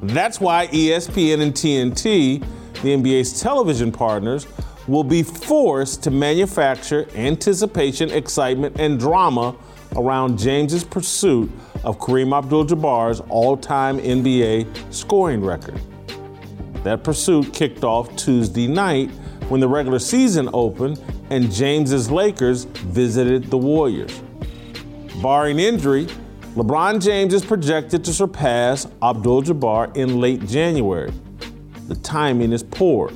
That's why ESPN and TNT, the NBA's television partners, will be forced to manufacture anticipation, excitement, and drama around James's pursuit of Kareem Abdul-Jabbar's all-time NBA scoring record. That pursuit kicked off Tuesday night when the regular season opened and James's Lakers visited the Warriors. Barring injury, LeBron James is projected to surpass Abdul Jabbar in late January. The timing is poor.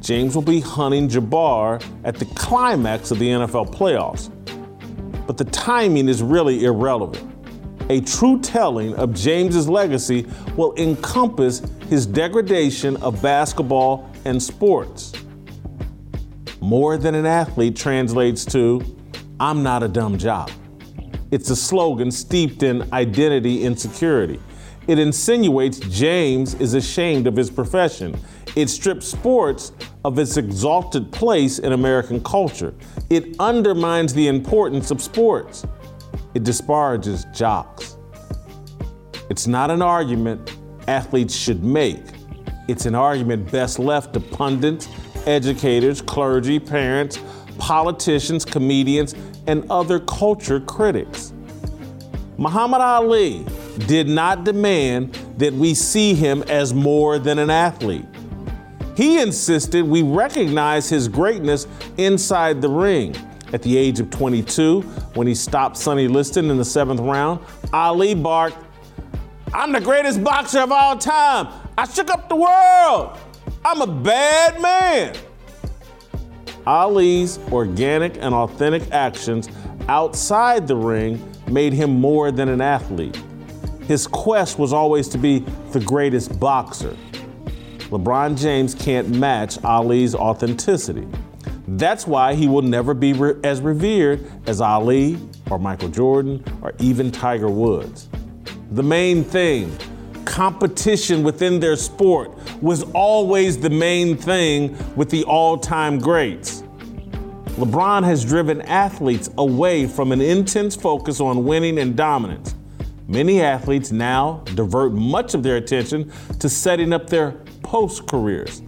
James will be hunting Jabbar at the climax of the NFL playoffs. But the timing is really irrelevant. A true telling of James's legacy will encompass his degradation of basketball and sports. More than an athlete translates to, I'm not a dumb job. It's a slogan steeped in identity insecurity. It insinuates James is ashamed of his profession. It strips sports of its exalted place in American culture. It undermines the importance of sports. It disparages jocks. It's not an argument athletes should make. It's an argument best left to pundits, educators, clergy, parents, politicians, comedians, and other culture critics. Muhammad Ali did not demand that we see him as more than an athlete. He insisted we recognize his greatness inside the ring. At the age of 22, when he stopped Sonny Liston in the seventh round, Ali barked, I'm the greatest boxer of all time. I shook up the world. I'm a bad man. Ali's organic and authentic actions outside the ring made him more than an athlete. His quest was always to be the greatest boxer. LeBron James can't match Ali's authenticity. That's why he will never be re- as revered as Ali or Michael Jordan or even Tiger Woods. The main thing, competition within their sport, was always the main thing with the all time greats. LeBron has driven athletes away from an intense focus on winning and dominance. Many athletes now divert much of their attention to setting up their post careers.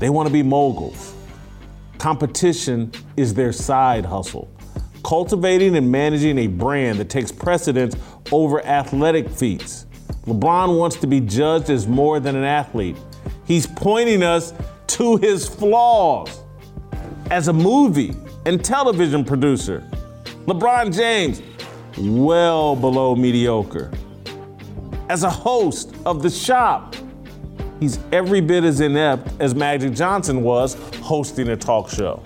They want to be moguls. Competition is their side hustle. Cultivating and managing a brand that takes precedence over athletic feats. LeBron wants to be judged as more than an athlete. He's pointing us to his flaws. As a movie and television producer, LeBron James, well below mediocre. As a host of The Shop, he's every bit as inept as Magic Johnson was hosting a talk show.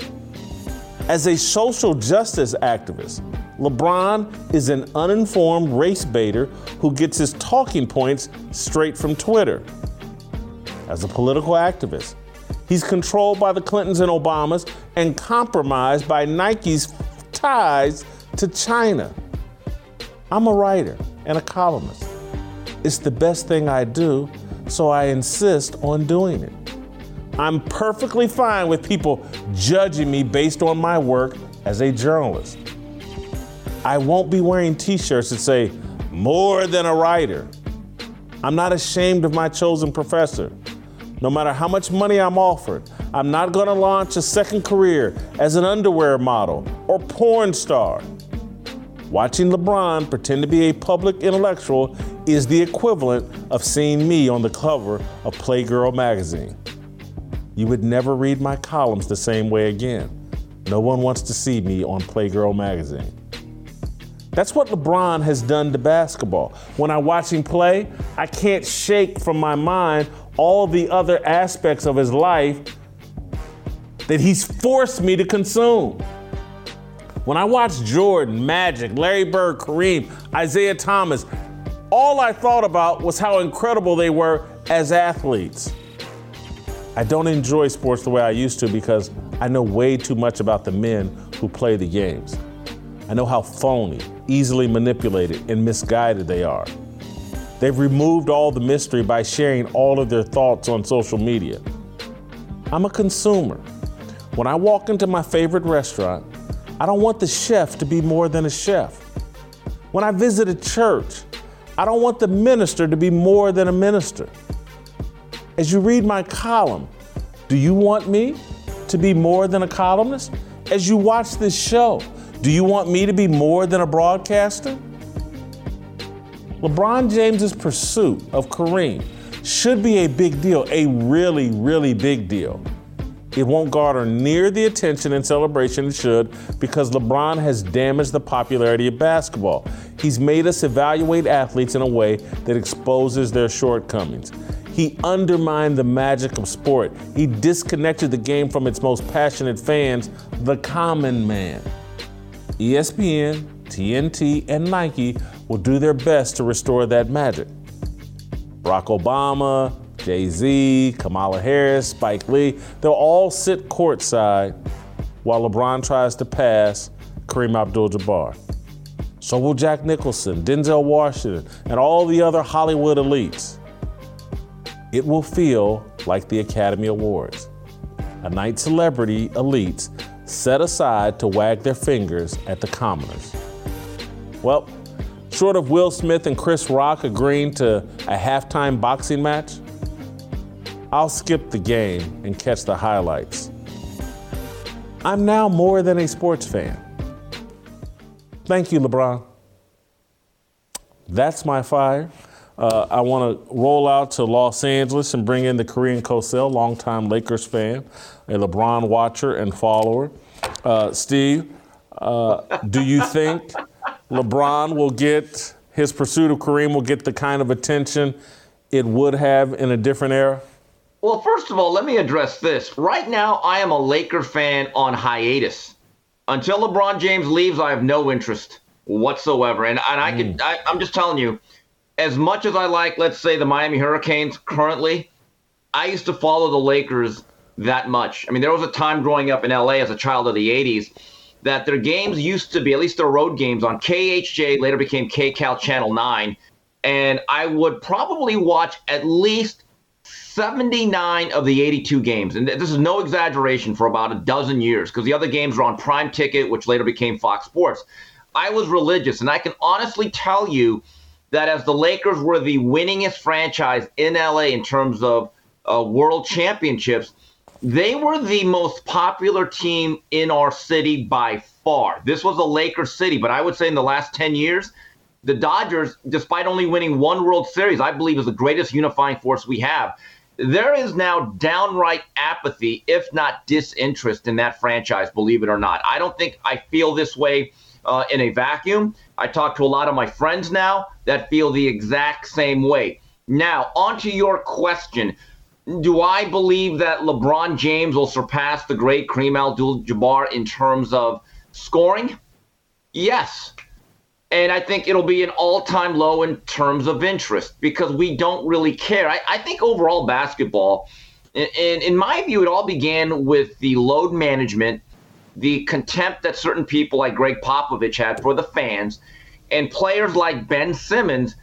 As a social justice activist, LeBron is an uninformed race baiter who gets his talking points straight from Twitter. As a political activist, he's controlled by the Clintons and Obamas and compromised by Nike's ties to China. I'm a writer and a columnist. It's the best thing I do, so I insist on doing it. I'm perfectly fine with people judging me based on my work as a journalist. I won't be wearing t shirts that say, more than a writer. I'm not ashamed of my chosen professor. no matter how much money I'm offered. I'm not going to launch a second career as an underwear model or porn star. Watching LeBron pretend to be a public intellectual is the equivalent of seeing me on the cover of Playgirl magazine. You would never read my columns the same way again. No one wants to see me on Playgirl magazine. That's what LeBron has done to basketball. When I watch him play, I can't shake from my mind all the other aspects of his life that he's forced me to consume. When I watch Jordan, Magic, Larry Bird, Kareem, Isiah Thomas, all I thought about was how incredible they were as athletes. I don't enjoy sports the way I used to because I know way too much about the men who play the games. I know how phony, easily manipulated, and misguided they are. They've removed all the mystery by sharing all of their thoughts on social media. I'm a consumer. When I walk into my favorite restaurant, I don't want the chef to be more than a chef. When I visit a church, I don't want the minister to be more than a minister. As you read my column, do you want me to be more than a columnist? As you watch this show, do you want me to be more than a broadcaster? LeBron James's pursuit of Kareem should be a big deal, a really, really big deal. It won't garner near the attention and celebration it should because LeBron has damaged the popularity of basketball. He's made us evaluate athletes in a way that exposes their shortcomings. He undermined the magic of sport. He disconnected the game from its most passionate fans, the common man. ESPN, TNT, and Nike will do their best to restore that magic. Barack Obama, Jay Z, Kamala Harris, Spike Lee, they'll all sit courtside while LeBron tries to pass Kareem Abdul Jabbar. So will Jack Nicholson, Denzel Washington, and all the other Hollywood elites. It will feel like the Academy Awards. A night celebrity elites set aside to wag their fingers at the commoners. Well, short of Will Smith and Chris Rock agreeing to a halftime boxing match, I'll skip the game and catch the highlights. I'm now more than a sports fan. Thank you, LeBron. That's my fire. Uh, I want to roll out to Los Angeles and bring in the Korean Cosell, longtime Lakers fan, a LeBron watcher and follower. Uh, Steve, uh, do you think LeBron will get his pursuit of Kareem will get the kind of attention it would have in a different era? Well, first of all, let me address this. Right now, I am a Laker fan on hiatus. Until LeBron James leaves, I have no interest whatsoever. And, and I could, mm. I, I'm just telling you, as much as I like, let's say, the Miami Hurricanes currently, I used to follow the Lakers that much. I mean, there was a time growing up in LA as a child of the 80s that their games used to be, at least their road games, on KHJ, later became KCAL Channel 9. And I would probably watch at least 79 of the 82 games. And this is no exaggeration for about a dozen years because the other games were on Prime Ticket, which later became Fox Sports. I was religious, and I can honestly tell you that as the Lakers were the winningest franchise in LA in terms of uh, world championships, they were the most popular team in our city by far. This was a Lakers city, but I would say in the last 10 years, the Dodgers, despite only winning one World Series, I believe is the greatest unifying force we have. There is now downright apathy, if not disinterest, in that franchise, believe it or not. I don't think I feel this way uh, in a vacuum. I talk to a lot of my friends now that feel the exact same way. Now, on to your question. Do I believe that LeBron James will surpass the great Kareem Abdul Jabbar in terms of scoring? Yes. And I think it'll be an all time low in terms of interest because we don't really care. I, I think overall basketball, and in my view, it all began with the load management the contempt that certain people like Gregg Popovich had for the fans, and players like Ben Simmons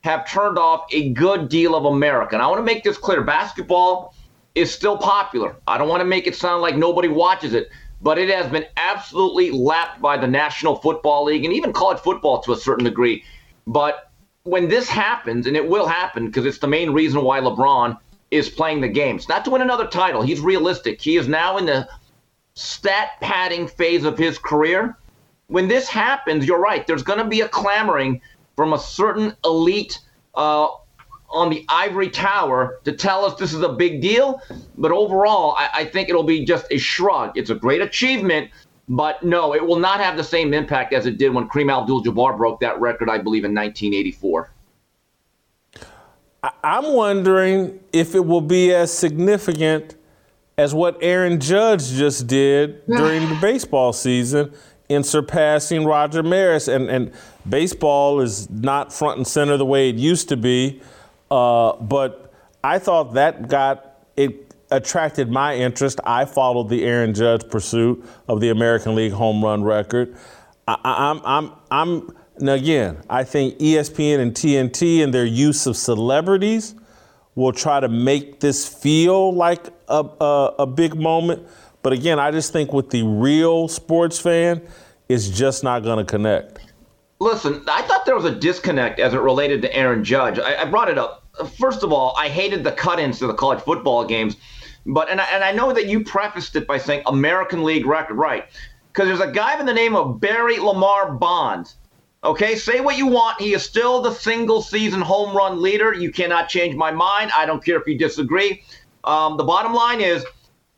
have turned off a good deal of America. And I want to make this clear basketball is still popular. I don't want to make it sound like nobody watches it, but it has been absolutely lapped by the National Football League and even college football to a certain degree. But when this happens, and it will happen because it's the main reason why LeBron is playing the games, not to win another title. He's realistic. He is now in the stat padding phase of his career. When this happens, you're right. There's going to be a clamoring from a certain elite uh, on the ivory tower to tell us this is a big deal. But overall, I, I think it'll be just a shrug. It's a great achievement, but no, it will not have the same impact as it did when Kareem Abdul-Jabbar broke that record, I believe, in 1984. I'm wondering if it will be as significant as what Aaron Judge just did during the baseball season in surpassing Roger Maris. And, and baseball is not front and center the way it used to be. Uh, but I thought that got it attracted my interest. I followed the Aaron Judge pursuit of the American League home run record. I, I'm, I'm, I'm, now again, I think ESPN and TNT and their use of celebrities will try to make this feel like a, a, a big moment. But again, I just think with the real sports fan, it's just not going to connect. Listen, I thought there was a disconnect as it related to Aaron Judge. I, I brought it up. First of all, I hated the cut-ins to the college football games, but and I, and I know that you prefaced it by saying American League record, right? Because there's a guy by the name of Barry Lamar Bonds. Okay, say what you want. He is still the single season home run leader. You cannot change my mind. I don't care if you disagree. Um, the bottom line is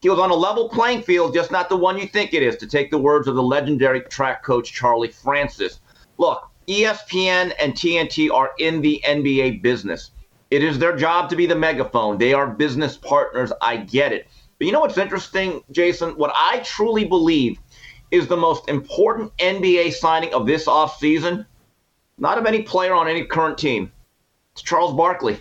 he was on a level playing field, just not the one you think it is, to take the words of the legendary track coach Charlie Francis. Look, ESPN and TNT are in the NBA business. It is their job to be the megaphone. They are business partners. I get it. But you know what's interesting, Jason? What I truly believe is the most important NBA signing of this offseason, not of any player on any current team. It's Charles Barkley.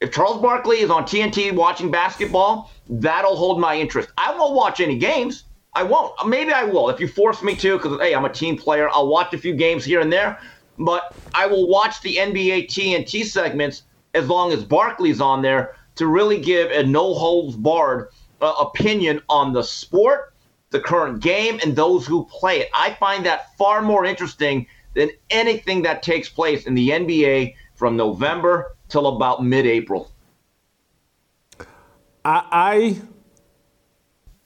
If Charles Barkley is on TNT watching basketball, that'll hold my interest. I won't watch any games. I won't. Maybe I will if you force me to, because hey, I'm a team player. I'll watch a few games here and there, but I will watch the NBA TNT segments as long as Barkley's on there to really give a no holds barred uh, opinion on the sport, the current game, and those who play it. I find that far more interesting than anything that takes place in the NBA from November till about mid April. I, I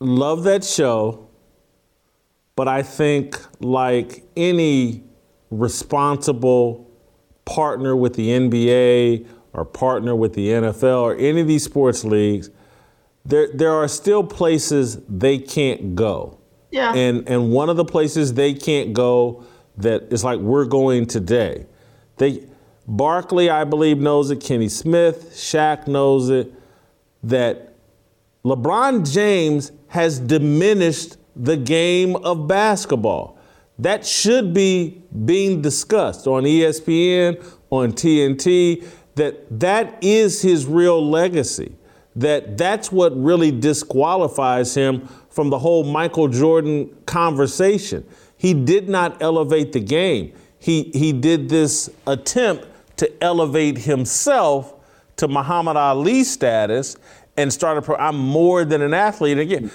love that show, but I think, like any responsible partner with the NBA or partner with the NFL or any of these sports leagues, there, there are still places they can't go. Yeah. And, and one of the places they can't go that is like we're going today. They, Barkley, I believe, knows it. Kenny Smith, Shaq knows it. That LeBron James has diminished the game of basketball. That should be being discussed on ESPN, on TNT, that that is his real legacy. That that's what really disqualifies him from the whole Michael Jordan conversation. He did not elevate the game. He he did this attempt to elevate himself to Muhammad Ali status and started. Pro- I'm more than an athlete. Again,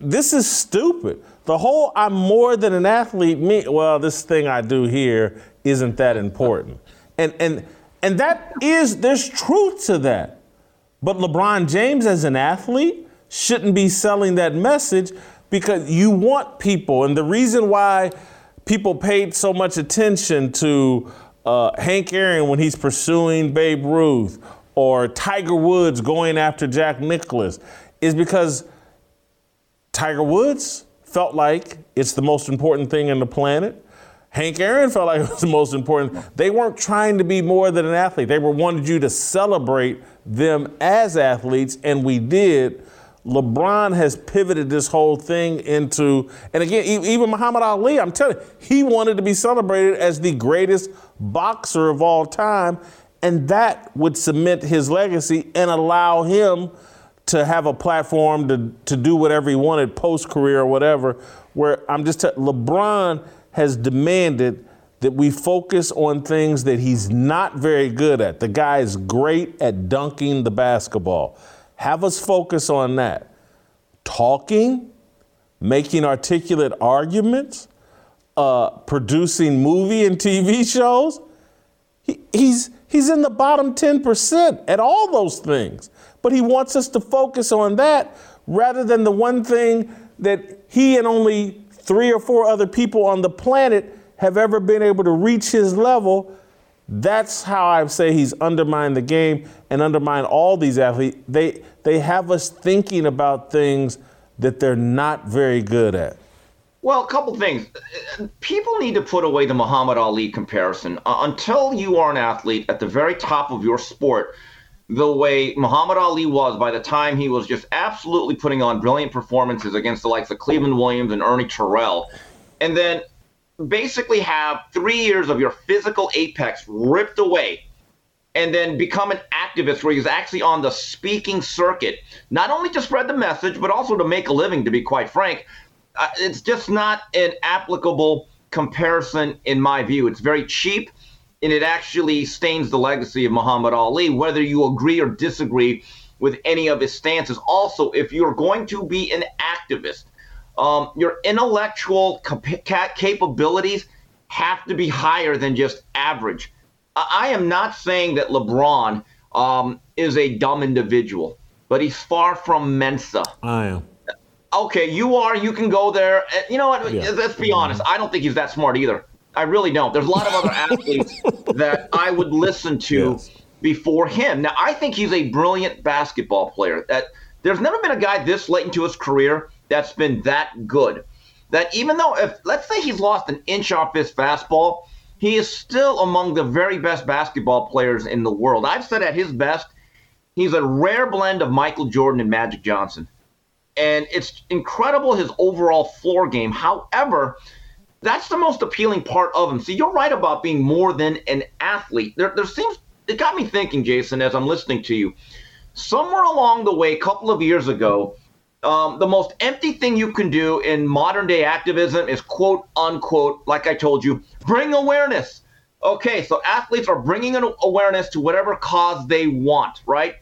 this is stupid. The whole "I'm more than an athlete" me. Well, this thing I do here isn't that important, and and and that is there's truth to that. But LeBron James, as an athlete, shouldn't be selling that message because you want people, and the reason why people paid so much attention to uh, Hank Aaron when he's pursuing Babe Ruth or Tiger Woods going after Jack Nicklaus is because Tiger Woods felt like it's the most important thing in the planet. Hank Aaron felt like it was the most important. They weren't trying to be more than an athlete. They were wanted you to celebrate them as athletes, and we did. LeBron has pivoted this whole thing into, and again, even Muhammad Ali, I'm telling you, he wanted to be celebrated as the greatest boxer of all time, and that would cement his legacy and allow him to have a platform to, to do whatever he wanted post career or whatever. Where I'm just, t- LeBron has demanded that we focus on things that he's not very good at. The guy is great at dunking the basketball. Have us focus on that. Talking, making articulate arguments, uh, producing movie and TV shows. He, he's, he's in the bottom 10% at all those things. but he wants us to focus on that rather than the one thing that he and only three or four other people on the planet have ever been able to reach his level. That's how I say he's undermined the game and undermined all these athletes. They they have us thinking about things that they're not very good at. Well, a couple things. People need to put away the Muhammad Ali comparison. Uh, until you are an athlete at the very top of your sport, the way Muhammad Ali was by the time he was just absolutely putting on brilliant performances against the likes of Cleveland Williams and Ernie Terrell, and then basically have three years of your physical apex ripped away and then become an activist where he's actually on the speaking circuit, not only to spread the message, but also to make a living, to be quite frank. It's just not an applicable comparison in my view. It's very cheap and it actually stains the legacy of Muhammad Ali, whether you agree or disagree with any of his stances. Also, if you're going to be an activist, um, your intellectual cap- capabilities have to be higher than just average. I am not saying that LeBron um, is a dumb individual, but he's far from Mensa. I am. Okay, you are. You can go there. Uh, you know what? Yeah. Let's be mm-hmm. honest. I don't think he's that smart either. I really don't. There's a lot of other athletes that I would listen to yes. before him. Now, I think he's a brilliant basketball player. That there's never been a guy this late into his career that's been that good. That even though, if let's say he's lost an inch off his fastball, he is still among the very best basketball players in the world. I've said at his best, he's a rare blend of Michael Jordan and Magic Johnson. And it's incredible his overall floor game. However, that's the most appealing part of him. See, you're right about being more than an athlete. There, there seems it got me thinking, Jason, as I'm listening to you. Somewhere along the way, a couple of years ago, um, the most empty thing you can do in modern day activism is quote unquote, like I told you, bring awareness. Okay, so athletes are bringing an awareness to whatever cause they want, right?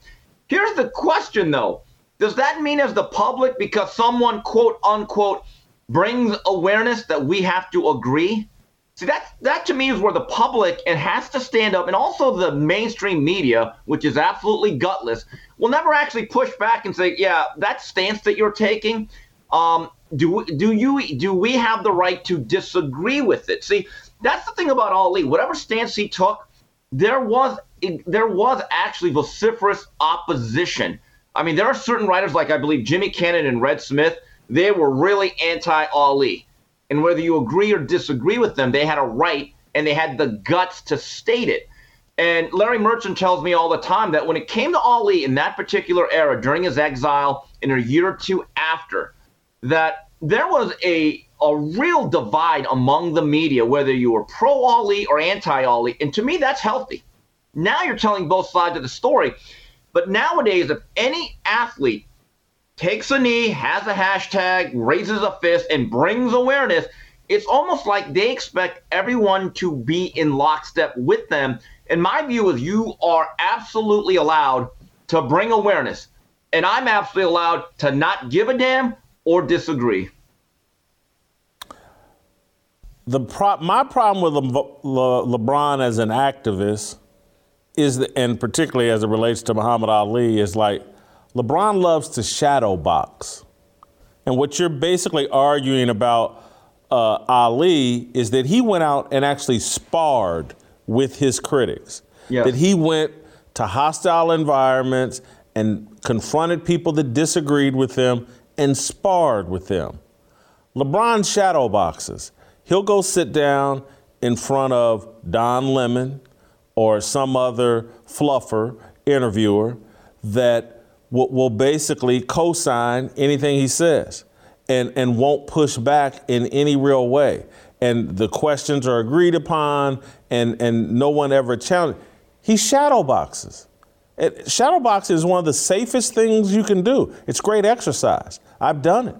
Here's the question though Does that mean as the public, because someone quote unquote brings awareness, that we have to agree? See, that, that to me is where the public and has to stand up, and also the mainstream media, which is absolutely gutless, will never actually push back and say, "Yeah, that stance that you're taking, um, do do you do we have the right to disagree with it?" See, that's the thing about Ali. Whatever stance he took, there was there was actually vociferous opposition. I mean, there are certain writers like I believe Jimmy Cannon and Red Smith. They were really anti-Ali and whether you agree or disagree with them, they had a right and they had the guts to state it. And Larry Merchant tells me all the time that when it came to Ali in that particular era, during his exile, in a year or two after, that there was a a real divide among the media, whether you were pro Ali or anti Ali. And to me, that's healthy. Now you're telling both sides of the story. But nowadays, if any athlete takes a knee, has a hashtag, raises a fist, and brings awareness, it's almost like they expect everyone to be in lockstep with them. And my view is you are absolutely allowed to bring awareness. And I'm absolutely allowed to not give a damn or disagree. The pro- my problem with Le- Le- LeBron as an activist is, the, and particularly as it relates to Muhammad Ali, is like LeBron loves to shadow box. And what you're basically arguing about uh, Ali is that he went out and actually sparred with his critics. Yes. That he went to hostile environments and confronted people that disagreed with him and sparred with them. LeBron shadow boxes. He'll go sit down in front of Don Lemon or some other fluffer interviewer that will, will basically co sign anything he says and, and won't push back in any real way. And the questions are agreed upon and, and no one ever challenges. He shadow boxes. It, shadow boxing is one of the safest things you can do. It's great exercise. I've done it.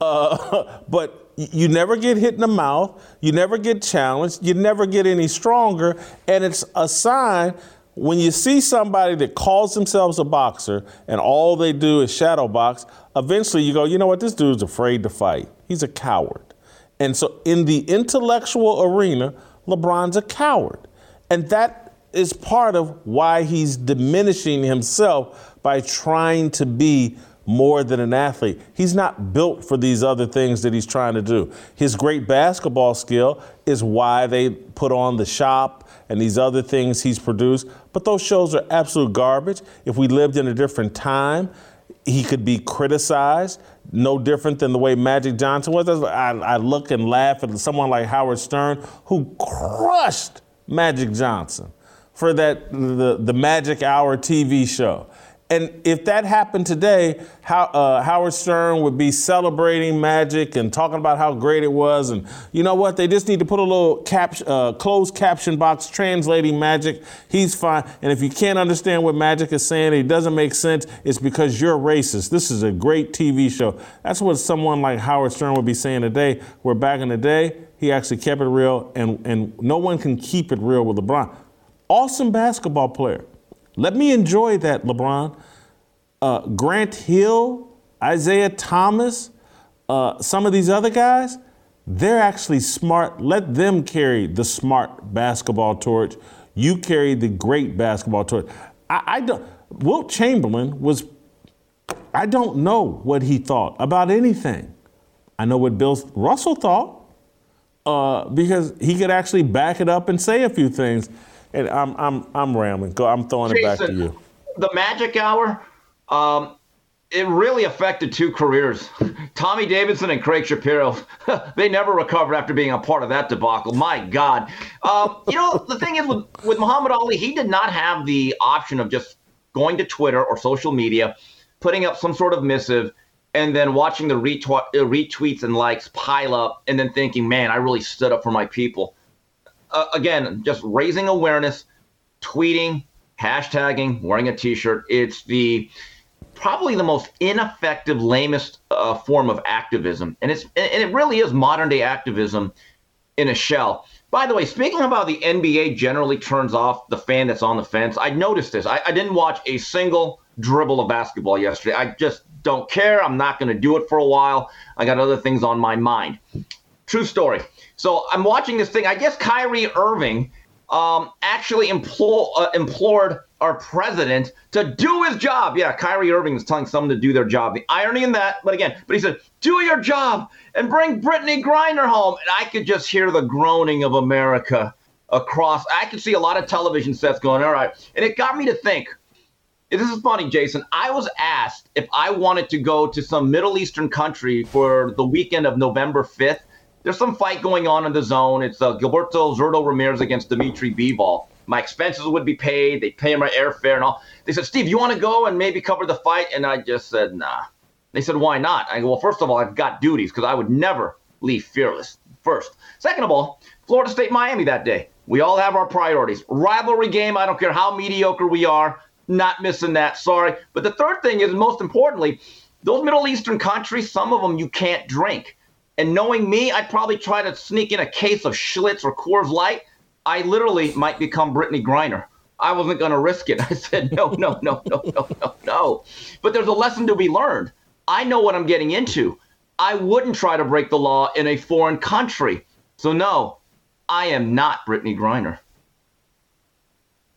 Uh, but you never get hit in the mouth, you never get challenged, you never get any stronger, and it's a sign when you see somebody that calls themselves a boxer and all they do is shadow box, eventually you go, you know what, this dude's afraid to fight. He's a coward. And so in the intellectual arena, LeBron's a coward. And that is part of why he's diminishing himself by trying to be more than an athlete. He's not built for these other things that he's trying to do. His great basketball skill is why they put on the shop and these other things he's produced. But those shows are absolute garbage. If we lived in a different time, he could be criticized, no different than the way Magic Johnson was. I, I look and laugh at someone like Howard Stern, who crushed Magic Johnson for that the, the Magic Hour TV show. And if that happened today, how, uh, Howard Stern would be celebrating Magic and talking about how great it was. And you know what? They just need to put a little cap, uh, closed caption box translating Magic. He's fine. And if you can't understand what Magic is saying, it doesn't make sense. It's because you're racist. This is a great TV show. That's what someone like Howard Stern would be saying today. Where back in the day, he actually kept it real, and and no one can keep it real with LeBron. Awesome basketball player. Let me enjoy that, LeBron. Uh, Grant Hill, Isiah Thomas, uh, some of these other guys, they're actually smart. Let them carry the smart basketball torch. You carry the great basketball torch. I, I don't. Wilt Chamberlain was. I don't know what he thought about anything. I know what Bill Russell thought uh, because he could actually back it up and say a few things. And I'm I'm I'm rambling. Go. I'm throwing Jason, it back to you. The Magic Hour, um, it really affected two careers. Tommy Davidson and Craig Shapiro. they never recovered after being a part of that debacle. My God. Um, you know, the thing is with with Muhammad Ali, he did not have the option of just going to Twitter or social media, putting up some sort of missive. And then watching the retweet, uh, retweets and likes pile up, and then thinking, "Man, I really stood up for my people." Uh, again, just raising awareness, tweeting, hashtagging, wearing a T-shirt. It's the probably the most ineffective, lamest uh, form of activism, and it's and it really is modern day activism in a shell. By the way, speaking about the NBA generally turns off the fan that's on the fence, I noticed this. I, I didn't watch a single dribble of basketball yesterday. I just don't care. I'm not going to do it for a while. I got other things on my mind. True story. So I'm watching this thing. I guess Kyrie Irving um, actually implore, uh, implored our president to do his job. Yeah, Kyrie Irving is telling someone to do their job. The irony in that, but again, but he said, do your job and bring Brittney Griner home. And I could just hear the groaning of America across. I could see a lot of television sets going, all right. And it got me to think. This is funny, Jason. I was asked if I wanted to go to some Middle Eastern country for the weekend of November 5th there's some fight going on in the zone. It's uh, Gilberto Zurdo Ramirez against Dmitry Bivol. My expenses would be paid. They pay my airfare and all. They said, Steve, you want to go and maybe cover the fight? And I just said, nah. They said, why not? I go, well, first of all, I've got duties because I would never leave fearless. First. Second of all, Florida State Miami that day. We all have our priorities. Rivalry game, I don't care how mediocre we are, not missing that. Sorry. But the third thing is, most importantly, those Middle Eastern countries, some of them you can't drink. And knowing me, I'd probably try to sneak in a case of Schlitz or Coors Light. I literally might become Brittney Griner. I wasn't going to risk it. I said, no, no, no, no, no, no, no. But there's a lesson to be learned. I know what I'm getting into. I wouldn't try to break the law in a foreign country. So, no, I am not Brittney Griner.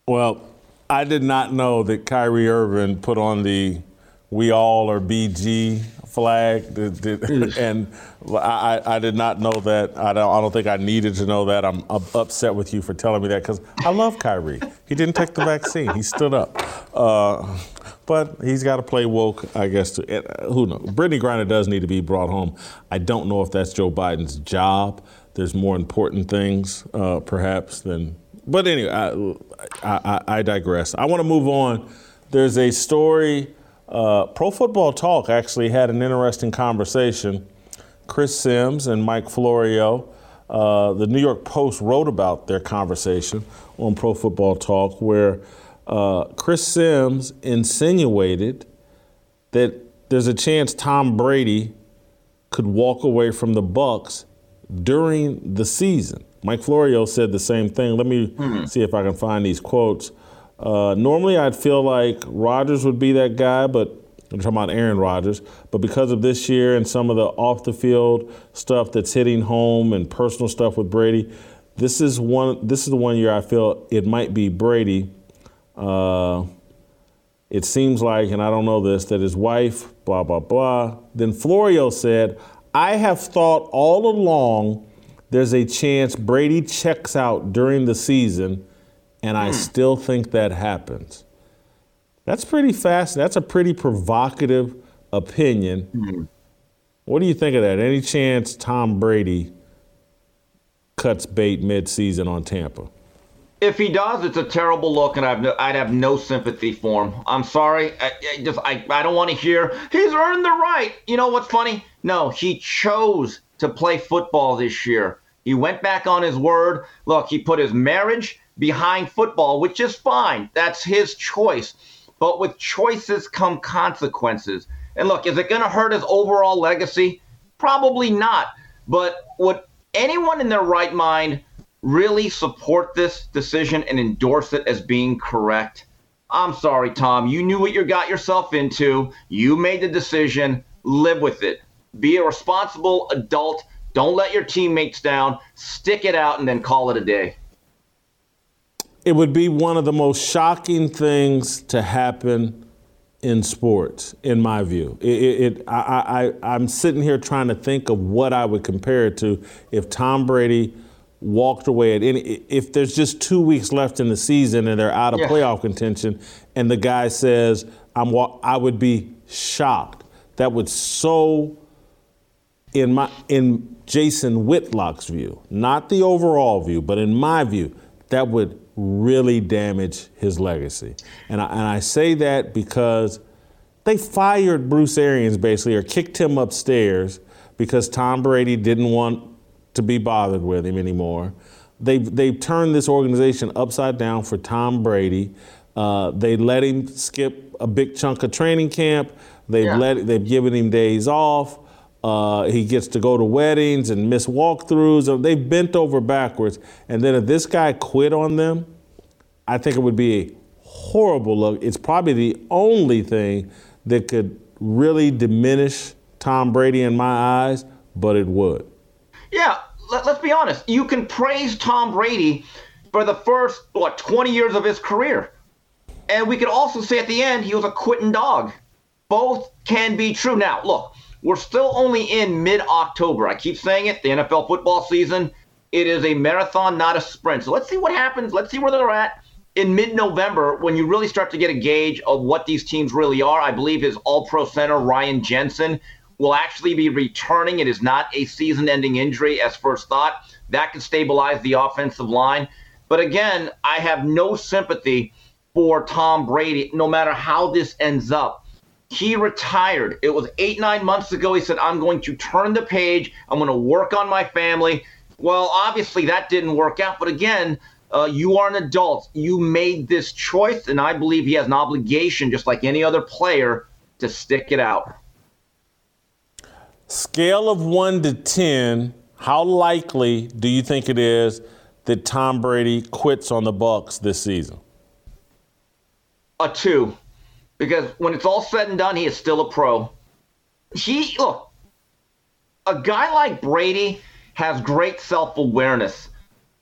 Well, I did not know that Kyrie Irving put on the "We all are BG" flag, and I, I did not know that. I don't, I don't think I needed to know that. I'm upset with you for telling me that because I love Kyrie. He didn't take the vaccine. He stood up. Uh, but he's got to play woke, I guess. To, uh, who knows? Brittney Griner does need to be brought home. I don't know if that's Joe Biden's job. There's more important things, uh, perhaps, than. But anyway, I, I, I digress. I want to move on. There's a story uh, Pro Football Talk actually had an interesting conversation. Chris Simms and Mike Florio, uh, the New York Post wrote about their conversation on Pro Football Talk, where uh, Chris Simms insinuated that there's a chance Tom Brady could walk away from the Bucs during the season. Mike Florio said the same thing. Let me mm-hmm. see if I can find these quotes. Uh, normally, I'd feel like Rodgers would be that guy, but I'm talking about Aaron Rodgers. But because of this year and some of the off the field stuff that's hitting home and personal stuff with Brady, this is one. This is the one year I feel it might be Brady. Uh, it seems like, and I don't know this, that his wife, blah blah blah. Then Florio said, "I have thought all along there's a chance Brady checks out during the season, and I hmm. still think that happens." That's pretty fast. That's a pretty provocative opinion. Hmm. What do you think of that? Any chance Tom Brady cuts bait mid-season on Tampa? If he does, it's a terrible look, and I've no, I'd have no sympathy for him. I'm sorry. I, I just I, I don't want to hear he's earned the right. You know what's funny? No, he chose to play football this year. He went back on his word. Look, he put his marriage behind football, which is fine. That's his choice. But with choices come consequences. And look, is it going to hurt his overall legacy? Probably not. But would anyone in their right mind really support this decision and endorse it as being correct? I'm sorry, Tom. You knew what you got yourself into. You made the decision. Live with it. Be a responsible adult. Don't let your teammates down. Stick it out and then call it a day. It would be one of the most shocking things to happen in sports, in my view. It, it, it I, I, I'm sitting here trying to think of what I would compare it to if Tom Brady walked away at any. If there's just two weeks left in the season and they're out of Yeah. playoff contention, and the guy says, "I'm," I would be shocked. That would so in my in Jason Whitlock's view, not the overall view, but in my view, that would really damage his legacy. And I, and I say that because they fired Bruce Arians basically or kicked him upstairs because Tom Brady didn't want to be bothered with him anymore. They've, they've turned this organization upside down for Tom Brady. Uh, they let him skip a big chunk of training camp. They've Yeah. let they've given him days off. Uh, he gets to go to weddings and miss walkthroughs. They've bent over backwards. And then if this guy quit on them, I think it would be a horrible look. It's probably the only thing that could really diminish Tom Brady in my eyes, but it would. Yeah, let, let's be honest. You can praise Tom Brady for the first, what, 20 years of his career. And we could also say at the end, he was a quitting dog. Both can be true. Now, look, we're still only in mid October. I keep saying it, the NFL football season, it is a marathon, not a sprint. So let's see what happens. Let's see where they're at in mid November when you really start to get a gauge of what these teams really are. I believe his all pro center, Ryan Jensen, will actually be returning. It is not a season ending injury as first thought. That could stabilize the offensive line. But again, I have no sympathy for Tom Brady, no matter how this ends up. He retired. It was eight, nine months ago. He said, I'm going to turn the page. I'm going to work on my family. Well, obviously, that didn't work out. But again, uh, you are an adult. You made this choice, and I believe he has an obligation, just like any other player, to stick it out. Scale of one to 10, how likely do you think it is that Tom Brady quits on the Bucs this season? a two because when it's all said and done, he is still a pro. He look, a guy like Brady has great self awareness.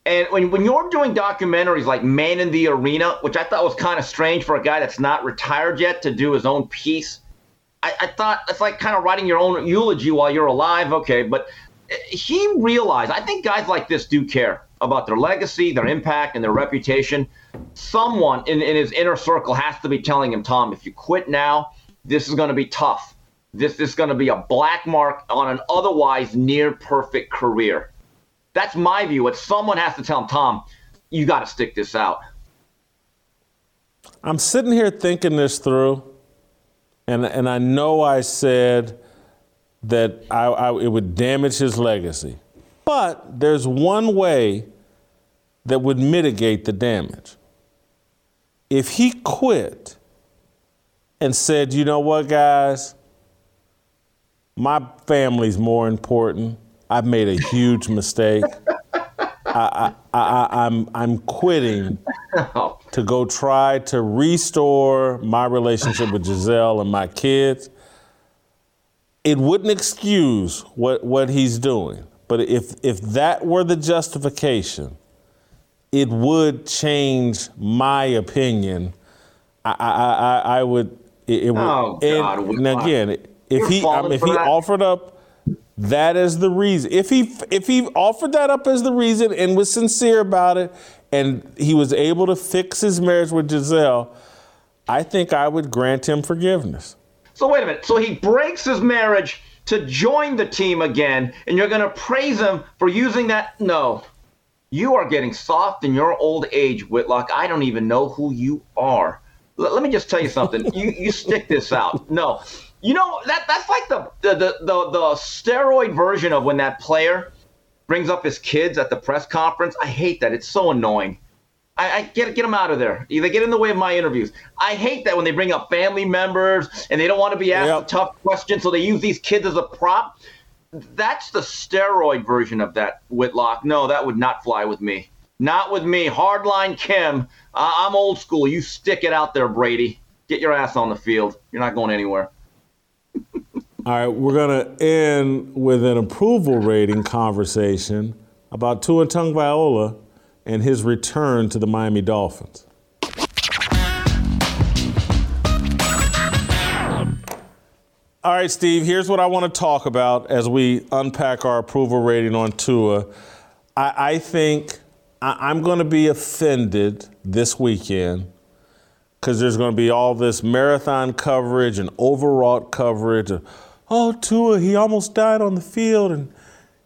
And when, when you're doing documentaries like Man in the Arena, which I thought was kind of strange for a guy that's not retired yet to do his own piece, I, I thought it's like kind of writing your own eulogy while you're alive. Okay, but eh, he realized, I think guys like this do care about their legacy, their impact, and their reputation. Someone in, in his inner circle has to be telling him, Tom, if you quit now, this is going to be tough. This is going to be a black mark on an otherwise near perfect career. That's my view. But someone has to tell him, Tom, you got to stick this out. I'm sitting here thinking this through, and, and I know I said that I, I, it would damage his legacy. But there's one way that would mitigate the damage. If he quit and said, you know what, guys, my family's more important. I've made a huge mistake. I, I, I, I'm, I'm quitting to go try to restore my relationship with Gisele and my kids. It wouldn't excuse what, what he's doing. But if, if that were the justification, it would change my opinion. I I, I, I would it, it would Oh, God, and, and again if he I mean, if he that? offered up that as the reason if he if he offered that up as the reason and was sincere about it and he was able to fix his marriage with Gisele, I think I would grant him forgiveness. So wait a minute. So he breaks his marriage to join the team again, and you're going to praise him for using that? No. You are getting soft in your old age, Whitlock. I don't even know who you are. L- let me just tell you something. you you stick this out. No. You know that that's like the the, the the the steroid version of when that player brings up his kids at the press conference. I hate that. It's so annoying. I, I get get them out of there. They get in the way of my interviews. I hate that when they bring up family members and they don't want to be asked a tough question, so they use these kids as a prop. That's the steroid version of that, Whitlock. No, that would not fly with me. Not with me. Hardline Kim. Uh, I'm old school. You stick it out there, Brady. Get your ass on the field. You're not going anywhere. All right, we're going to end with an approval rating conversation about Tua Tagovailoa and his return to the Miami Dolphins. All right, Steve, here's what I want to talk about as we unpack our approval rating on Tua. I, I think I, I'm going to be offended this weekend because there's going to be all this marathon coverage and overwrought coverage of, oh, Tua, he almost died on the field and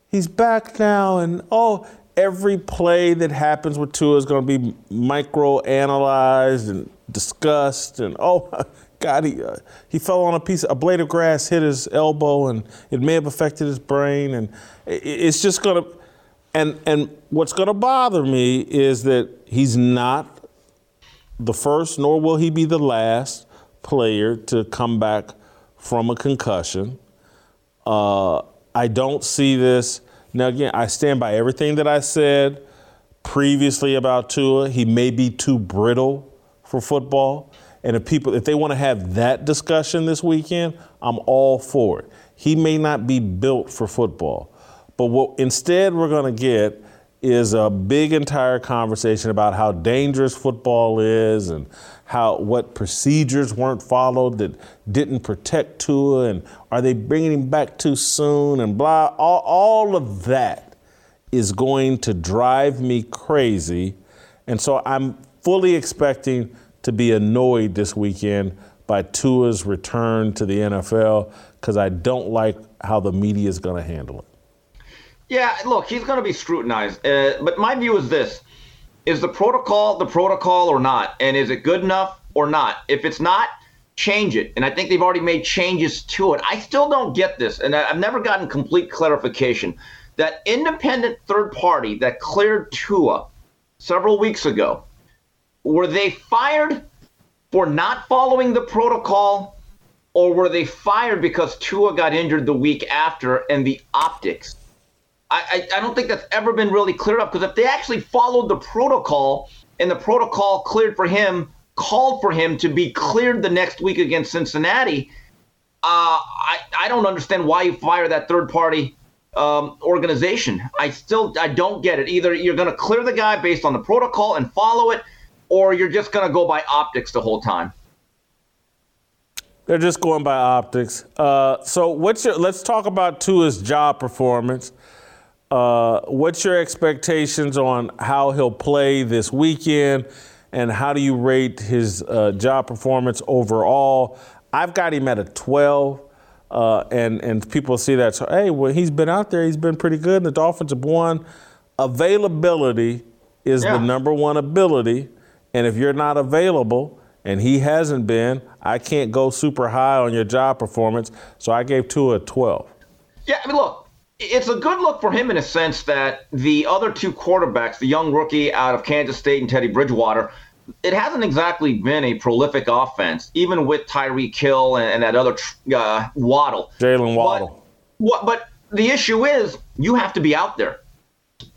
he's back now. And oh, every play that happens with Tua is going to be micro analyzed and discussed. And oh, God, he, uh, he fell on a piece, a blade of grass hit his elbow and it may have affected his brain. And it, it's just going to, and, and what's going to bother me is that he's not the first, nor will he be the last player to come back from a concussion. Uh, I don't see this. Now, again, I stand by everything that I said previously about Tua. He may be too brittle for football. And if people, if they want to have that discussion this weekend, I'm all for it. He may not be built for football. But what instead we're going to get is a big entire conversation about how dangerous football is and how what procedures weren't followed that didn't protect Tua and are they bringing him back too soon and blah all, all of that is going to drive me crazy and so I'm fully expecting to be annoyed this weekend by Tua's return to the NFL because I don't like how the media is going to handle it. Yeah, look, he's going to be scrutinized. Uh, but my view is this is the protocol the protocol or not? And is it good enough or not? If it's not, change it. And I think they've already made changes to it. I still don't get this, and I've never gotten complete clarification. That independent third party that cleared Tua several weeks ago, were they fired for not following the protocol, or were they fired because Tua got injured the week after and the optics? I, I, I don't think that's ever been really cleared up because if they actually followed the protocol and the protocol cleared for him, called for him to be cleared the next week against Cincinnati, uh, I, I don't understand why you fire that third party um, organization. I still I don't get it. Either you're going to clear the guy based on the protocol and follow it, or you're just going to go by optics the whole time. They're just going by optics. Uh, so, what's your? Let's talk about Tua's job performance. Uh, what's your expectations on how he'll play this weekend, and how do you rate his uh, job performance overall? I've got him at a 12, uh, and and people see that. So, hey, well, he's been out there. He's been pretty good. And the Dolphins have won. Availability is Yeah. the number one ability, and if you're not available, and he hasn't been, I can't go super high on your job performance. So I gave Tua a 12. Yeah, I mean, look, it's a good look for him in a sense that the other two quarterbacks, the young rookie out of Kansas State and Teddy Bridgewater, it hasn't exactly been a prolific offense, even with Tyreek Hill and, and that other uh, Waddle. Jalen Waddle. What, but the issue is you have to be out there.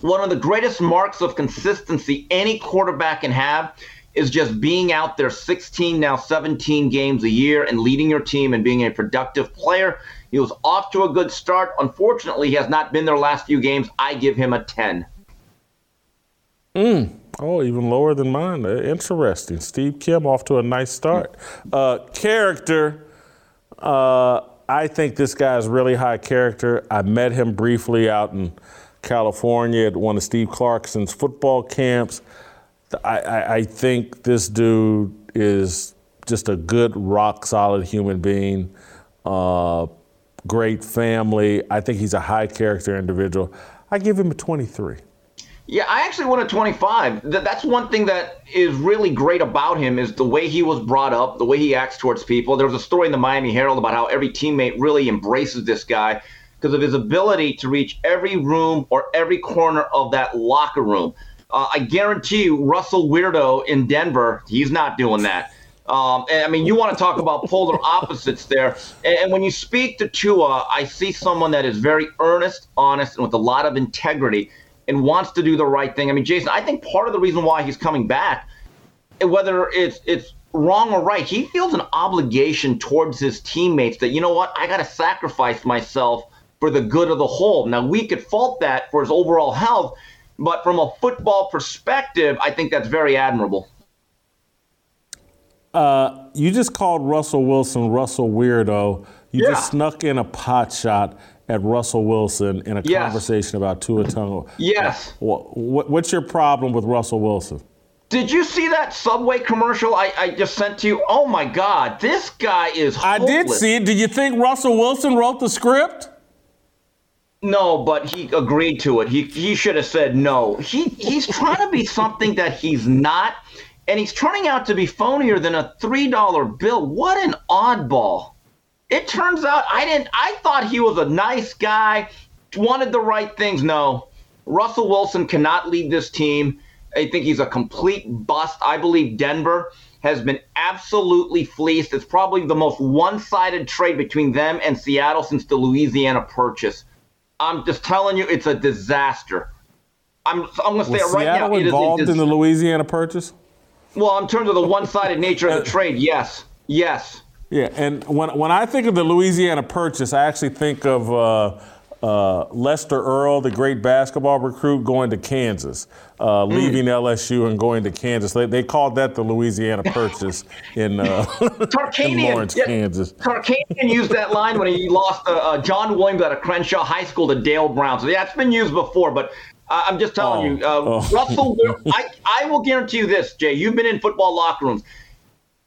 One of the greatest marks of consistency any quarterback can have is just being out there 16, now 17 games a year and leading your team and being a productive player. He was off to a good start. Unfortunately, he has not been their last few games. I give him a 10. Mm. Oh, even lower than mine. Uh, Interesting. Steve Kim off to a nice start. Uh, character. Uh, I think this guy is really high character. I met him briefly out in California at one of Steve Clarkson's football camps. I, I, I think this dude is just a good, rock solid human being. Uh, great family. I think he's a high character individual. I give him a 23. Yeah, I actually went a 25. That's one thing that is really great about him is the way he was brought up, the way he acts towards people. There was a story in the Miami Herald about how every teammate really embraces this guy because of his ability to reach every room or every corner of that locker room. Uh, I guarantee you, Russell Weirdo in Denver, he's not doing that. Um, and, I mean, you want to talk about polar opposites there. And, and, when you speak to Tua, I see someone that is very earnest, honest, and with a lot of integrity and wants to do the right thing. I mean, Jason, I think part of the reason why he's coming back, whether it's it's wrong or right, he feels an obligation towards his teammates that, you know what, I got to sacrifice myself for the good of the whole. Now, we could fault that for his overall health, but from a football perspective, I think that's very admirable. Uh, you just called Russell Wilson Russell Weirdo. You yeah. just snuck in a pot shot at Russell Wilson in a yes. conversation about Tua Tagovailoa. Yes. What, what's your problem with Russell Wilson? Did you see that Subway commercial I, I just sent to you? Oh my God, this guy is. Hopeless. I did see it. Did you think Russell Wilson wrote the script? No, but he agreed to it. He he should have said no. He he's trying to be something that he's not, and he's turning out to be phonier than a three dollar bill. What an oddball! It turns out I didn't. I thought he was a nice guy, wanted the right things. No, Russell Wilson cannot lead this team. I think he's a complete bust. I believe Denver has been absolutely fleeced. It's probably the most one-sided trade between them and Seattle since the Louisiana purchase. I'm just telling you, it's a disaster. I'm, I'm going to say it right Seattle now. involved in the Louisiana purchase? Well, in terms of the one-sided nature of the trade, yes, yes. Yeah, and when when I think of the Louisiana Purchase, I actually think of uh, uh, Lester Earl, the great basketball recruit, going to Kansas, uh, mm. leaving LSU and going to Kansas. They, they called that the Louisiana Purchase in, uh, in Lawrence, yeah, Kansas. Tarkanian used that line when he lost uh, uh, John Williams out of Crenshaw High School to Dale Brown. So yeah, it's been used before, but I'm just telling oh, you, uh, oh. Russell. I, I will guarantee you this, Jay. You've been in football locker rooms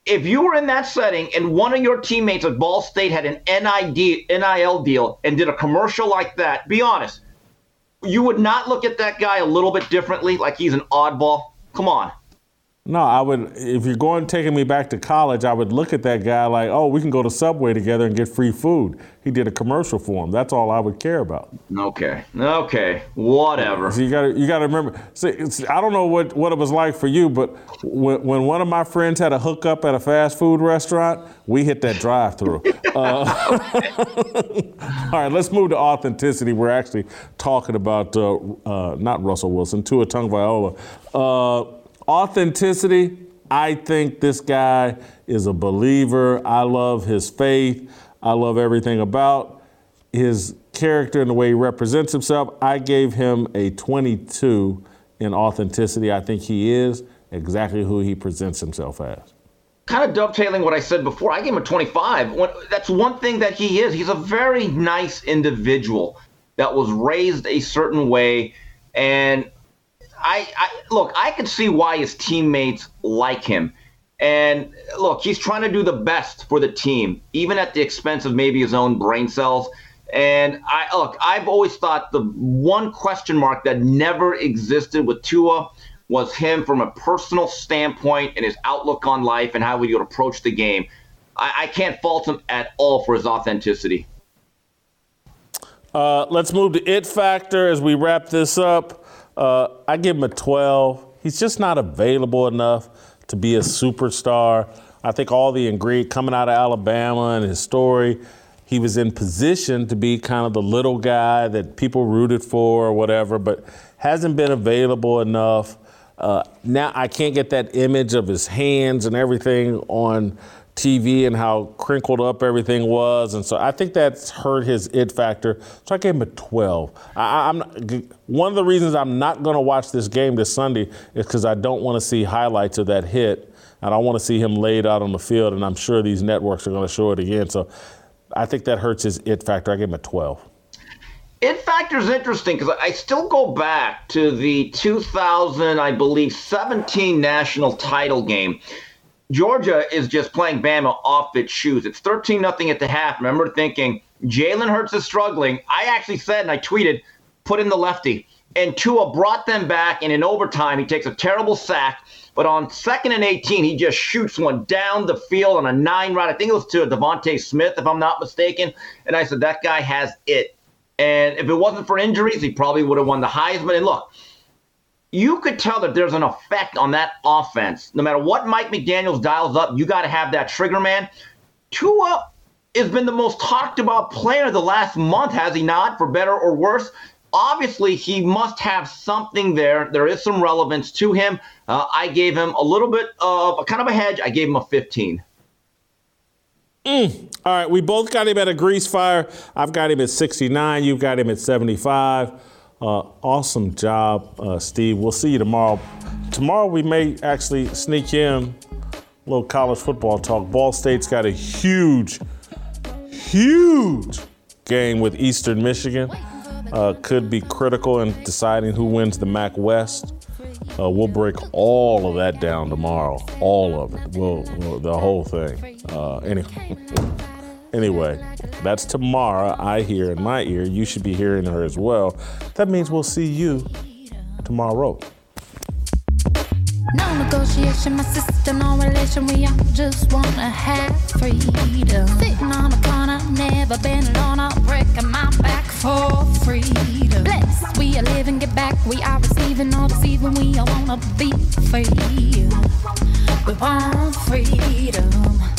if you were in that setting and one of your teammates at Ball State had an NID, NIL deal and did a commercial like that, be honest, you would not look at that guy a little bit differently, like he's an oddball. Come on. No, I would. If you're going taking me back to college, I would look at that guy like, oh, we can go to Subway together and get free food. He did a commercial for him. That's all I would care about. Okay, okay, whatever. So you got to you got to remember. See, I don't know what, what it was like for you, but when, when one of my friends had a hookup at a fast food restaurant, we hit that drive-through. uh, all right, let's move to authenticity. We're actually talking about uh, uh, not Russell Wilson, Tua Tagovailoa. Uh, Authenticity, I think this guy is a believer. I love his faith. I love everything about his character and the way he represents himself. I gave him a 22 in authenticity. I think he is exactly who he presents himself as. Kind of dovetailing what I said before, I gave him a 25. That's one thing that he is. He's a very nice individual that was raised a certain way. And I, I look, I can see why his teammates like him. And look, he's trying to do the best for the team, even at the expense of maybe his own brain cells. And I look, I've always thought the one question mark that never existed with Tua was him from a personal standpoint and his outlook on life and how he would approach the game. I, I can't fault him at all for his authenticity. Uh, let's move to it factor as we wrap this up. Uh, I give him a 12. He's just not available enough to be a superstar. I think all the ingredients coming out of Alabama and his story, he was in position to be kind of the little guy that people rooted for or whatever, but hasn't been available enough. Uh, now I can't get that image of his hands and everything on TV and how crinkled up everything was, and so I think that's hurt his it factor. So I gave him a 12. I, am one of the reasons I'm not going to watch this game this Sunday is because I don't want to see highlights of that hit. I don't want to see him laid out on the field, and I'm sure these networks are going to show it again. So I think that hurts his it factor. I gave him a 12. It factor is interesting because I still go back to the 2000, I believe, 17 national title game Georgia is just playing Bama off its shoes. It's 13 nothing at the half. Remember thinking Jalen Hurts is struggling. I actually said and I tweeted, put in the lefty. And Tua brought them back, and in overtime, he takes a terrible sack. But on second and 18, he just shoots one down the field on a nine route. I think it was to DeVonta Smith, if I'm not mistaken. And I said, that guy has it. And if it wasn't for injuries, he probably would have won the Heisman. And look, you could tell that there's an effect on that offense. No matter what Mike McDaniels dials up, you got to have that trigger man. Tua has been the most talked about player the last month, has he not? For better or worse. Obviously, he must have something there. There is some relevance to him. Uh, I gave him a little bit of a kind of a hedge. I gave him a 15. Mm. All right, we both got him at a grease fire. I've got him at 69. You've got him at 75. Uh, awesome job, uh, Steve. We'll see you tomorrow. Tomorrow we may actually sneak in a little college football talk. Ball State's got a huge, huge game with Eastern Michigan. Uh, could be critical in deciding who wins the MAC West. Uh, we'll break all of that down tomorrow. All of it. We'll, we'll the whole thing. Uh, anyway. Anyway, that's tomorrow. I hear in my ear. You should be hearing her as well. That means we'll see you tomorrow. No negotiation, my sister, no relation. We all just wanna have freedom. Sitting on a corner, never been alone. I'll break my back for freedom. We are living, get back. We are receiving, all deceiving. We all wanna be free. We want freedom